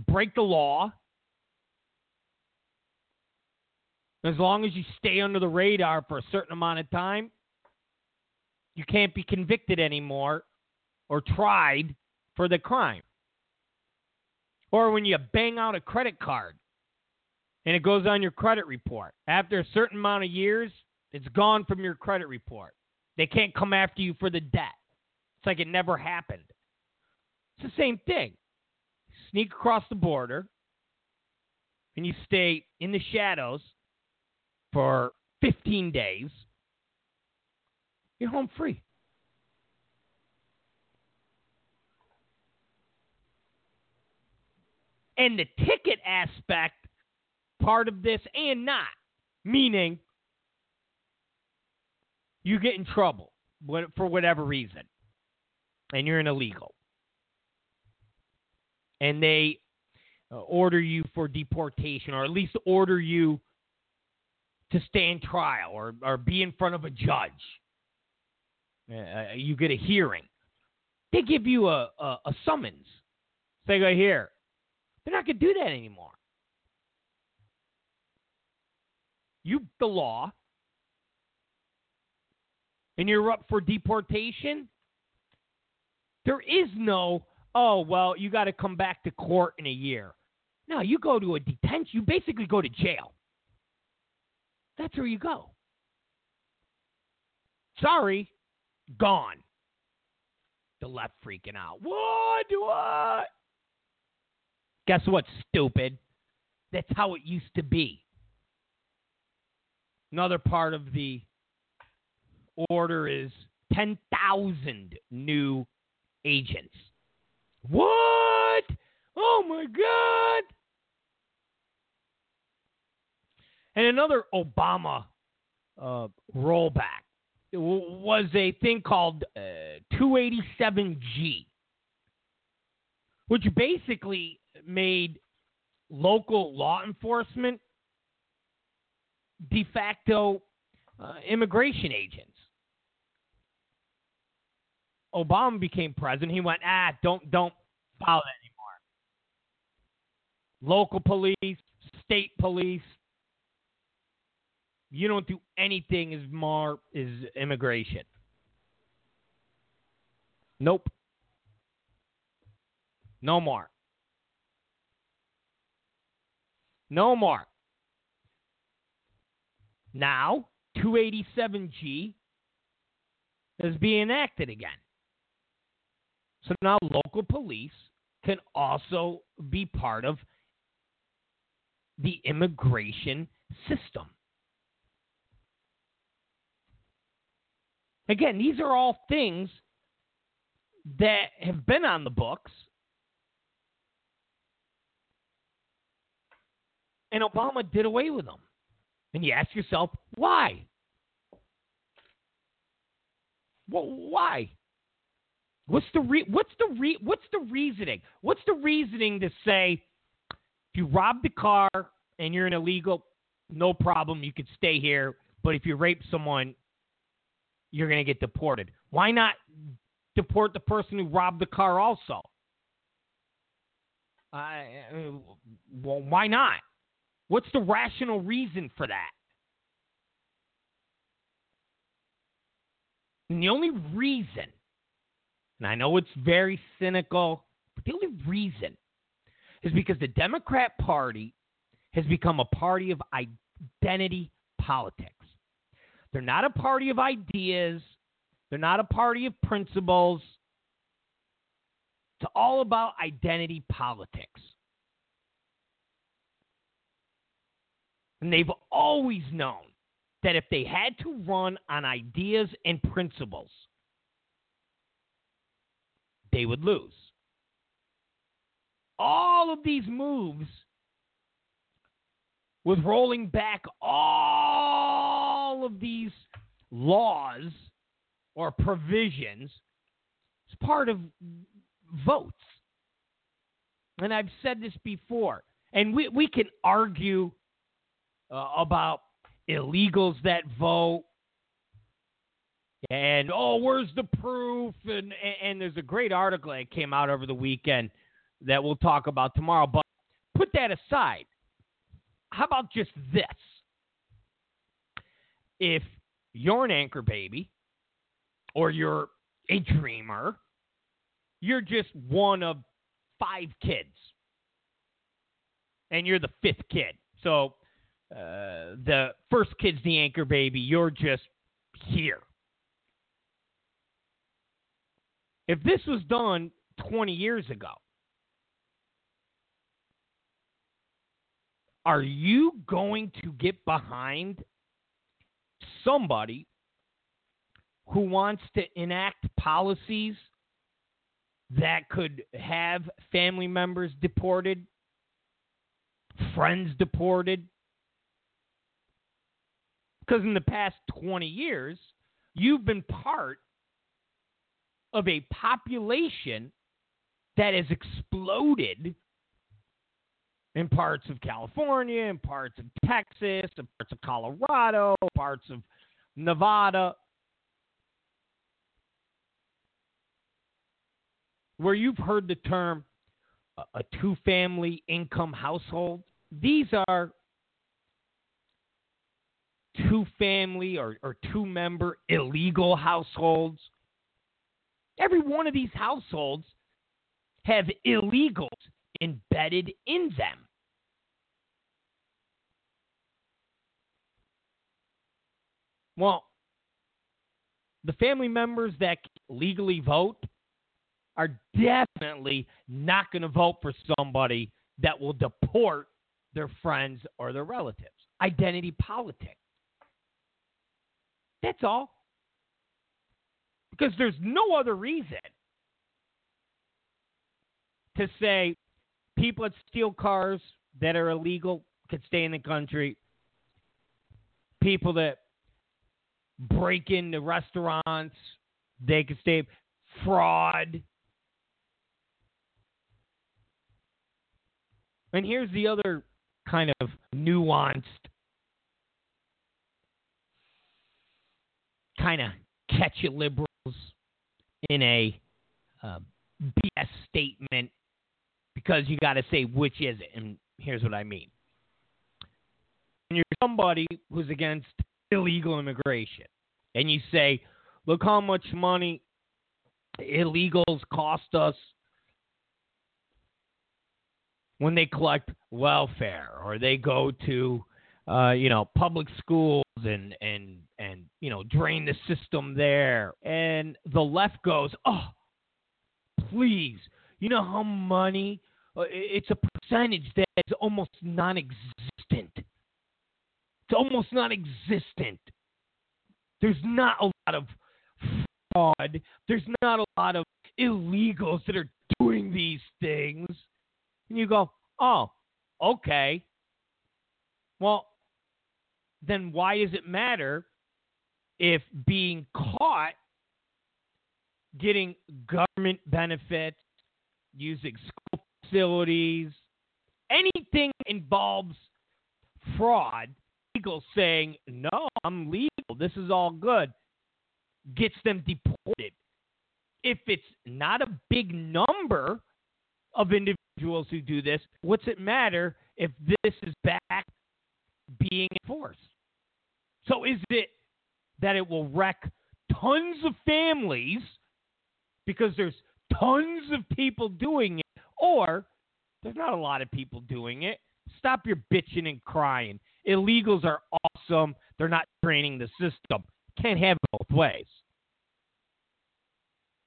break the law. As long as you stay under the radar for a certain amount of time, you can't be convicted anymore or tried for the crime. Or when you bang out a credit card and it goes on your credit report. After a certain amount of years, it's gone from your credit report. They can't come after you for the debt. It's like it never happened. It's the same thing. Sneak across the border and you stay in the shadows for 15 days. You're home free. And the ticket aspect part of this and not, meaning you get in trouble for whatever reason and you're an illegal. And they uh, order you for deportation or at least order you to stand trial or, or be in front of a judge. Uh, you get a hearing. They give you a, a, a summons. Say, go here. They're not going to do that anymore. You the law, and you're up for deportation. There is no, oh, well, you got to come back to court in a year. No, you go to a detention. You basically go to jail. That's where you go. Sorry, gone. The left freaking out. What? What? Guess what, stupid? That's how it used to be. Another part of the order is 10,000 new agents. What? Oh my God. And another Obama uh, rollback was a thing called uh, 287G, which basically made local law enforcement de facto uh, immigration agents. Obama became president. He went, ah, don't don't follow that anymore. Local police, state police. You don't do anything as more is immigration. Nope. No more. No more. Now, 287G is being enacted again. So now local police can also be part of the immigration system. Again, these are all things that have been on the books. And Obama did away with them. And you ask yourself, why? Well, why? What's the re- what's the re- what's the reasoning? What's the reasoning to say if you rob the car and you're an illegal, no problem, you could stay here, but if you rape someone, you're going to get deported. Why not deport the person who robbed the car also? Uh, well, why not? What's the rational reason for that? And the only reason, and I know it's very cynical But the only reason is because the Democrat Party has become a party of identity politics. They're not a party of ideas, they're not a party of principles. It's all about identity politics. And they've always known that if they had to run on ideas and principles, they would lose. All of these moves with rolling back all of these laws or provisions is part of votes. And I've said this before, and we, we can argue uh, about illegals that vote. And oh where's the proof? And, and, and there's a great article that came out over the weekend that we'll talk about tomorrow. But put that aside. How about just this? If you're an anchor baby or you're a dreamer you're just one of five kids and you're the fifth kid. So uh, the first kid's the anchor baby. You're just here. If this was done 20 years ago, are you going to get behind somebody who wants to enact policies that could have family members deported, friends deported, because in the past 20 years, you've been part of a population that has exploded in parts of California, in parts of Texas, in parts of Colorado, parts of Nevada, where you've heard the term a two family income household. These are two family or, or two member illegal households. Every one of these households have illegals embedded in them. Well, the family members that legally vote are definitely not going to vote for somebody that will deport their friends or their relatives. Identity politics. That's all. Because there's no other reason to say people that steal cars that are illegal could stay in the country. People that break into restaurants, they could stay. Fraud. And here's the other kind of nuanced kind of catch you liberals in a uh, BS statement because you got to say which is it. And here's what I mean. When you're somebody who's against illegal immigration and you say, look how much money illegals cost us when they collect welfare or they go to uh, you know, public schools and and and you know, drain the system there. And the left goes, "Oh, please, you know how money? Uh, it's a percentage that is almost non-existent. It's almost non-existent. There's not a lot of fraud. There's not a lot of illegals that are doing these things." And you go, "Oh, okay." Well, then why does it matter if being caught getting government benefits, using school facilities, anything involves fraud, legal saying, no, I'm legal, this is all good, gets them deported. If it's not a big number of individuals who do this, what's it matter if this is back being enforced? So is it that it will wreck tons of families because there's tons of people doing it Or there's not a lot of people doing it. Stop your bitching and crying. Illegals are awesome. They're not training the system. Can't have it both ways.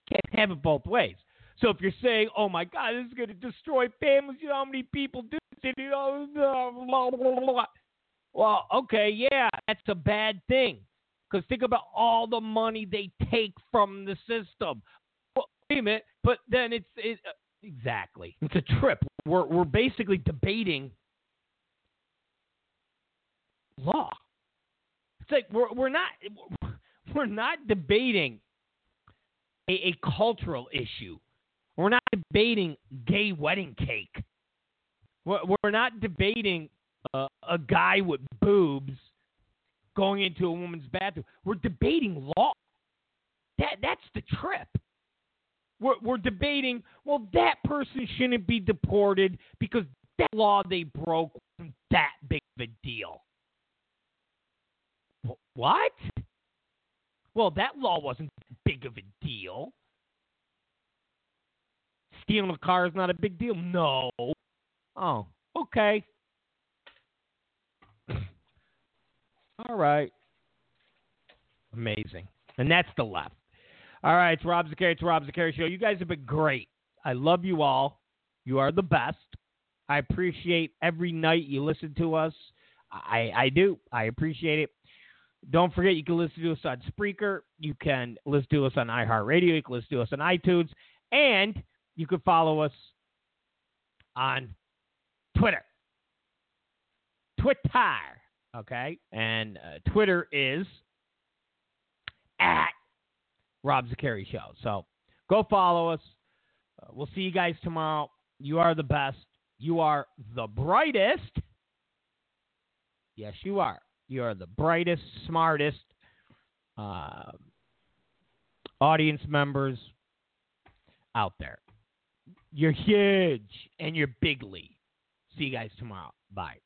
Can't have it both ways. So if you're saying, "Oh my God, this is going to destroy families," you know how many people do it? Well, okay, yeah, that's a bad thing. Because think about all the money they take from the system. Well, wait a minute, but then it's it, uh, exactly it's a trip. We're we're basically debating law. It's like we're we're not we're not debating a, a cultural issue. We're not debating gay wedding cake. We're, we're not debating uh, a guy with boobs going into a woman's bathroom. We're debating law. That that's the trip. We're, we're debating. Well, that person shouldn't be deported because that law they broke wasn't that big of a deal. What? Well, that law wasn't big of a deal. Stealing a car is not a big deal. No. Oh, okay. All right. Amazing. And that's the left. All right, it's Rob Zicari. It's Rob Zicari Show. You guys have been great. I love you all. You are the best. I appreciate every night you listen to us. I, I do. I appreciate it. Don't forget, you can listen to us on Spreaker. You can listen to us on iHeartRadio. You can listen to us on iTunes. And you can follow us on Twitter. Twitter. Okay? And uh, Twitter is at Rob Zicari Show. So go follow us. Uh, we'll see you guys tomorrow. You are the best. You are the brightest. Yes, you are. You are the brightest, smartest uh, audience members out there. You're huge and you're bigly. See you guys tomorrow. Bye.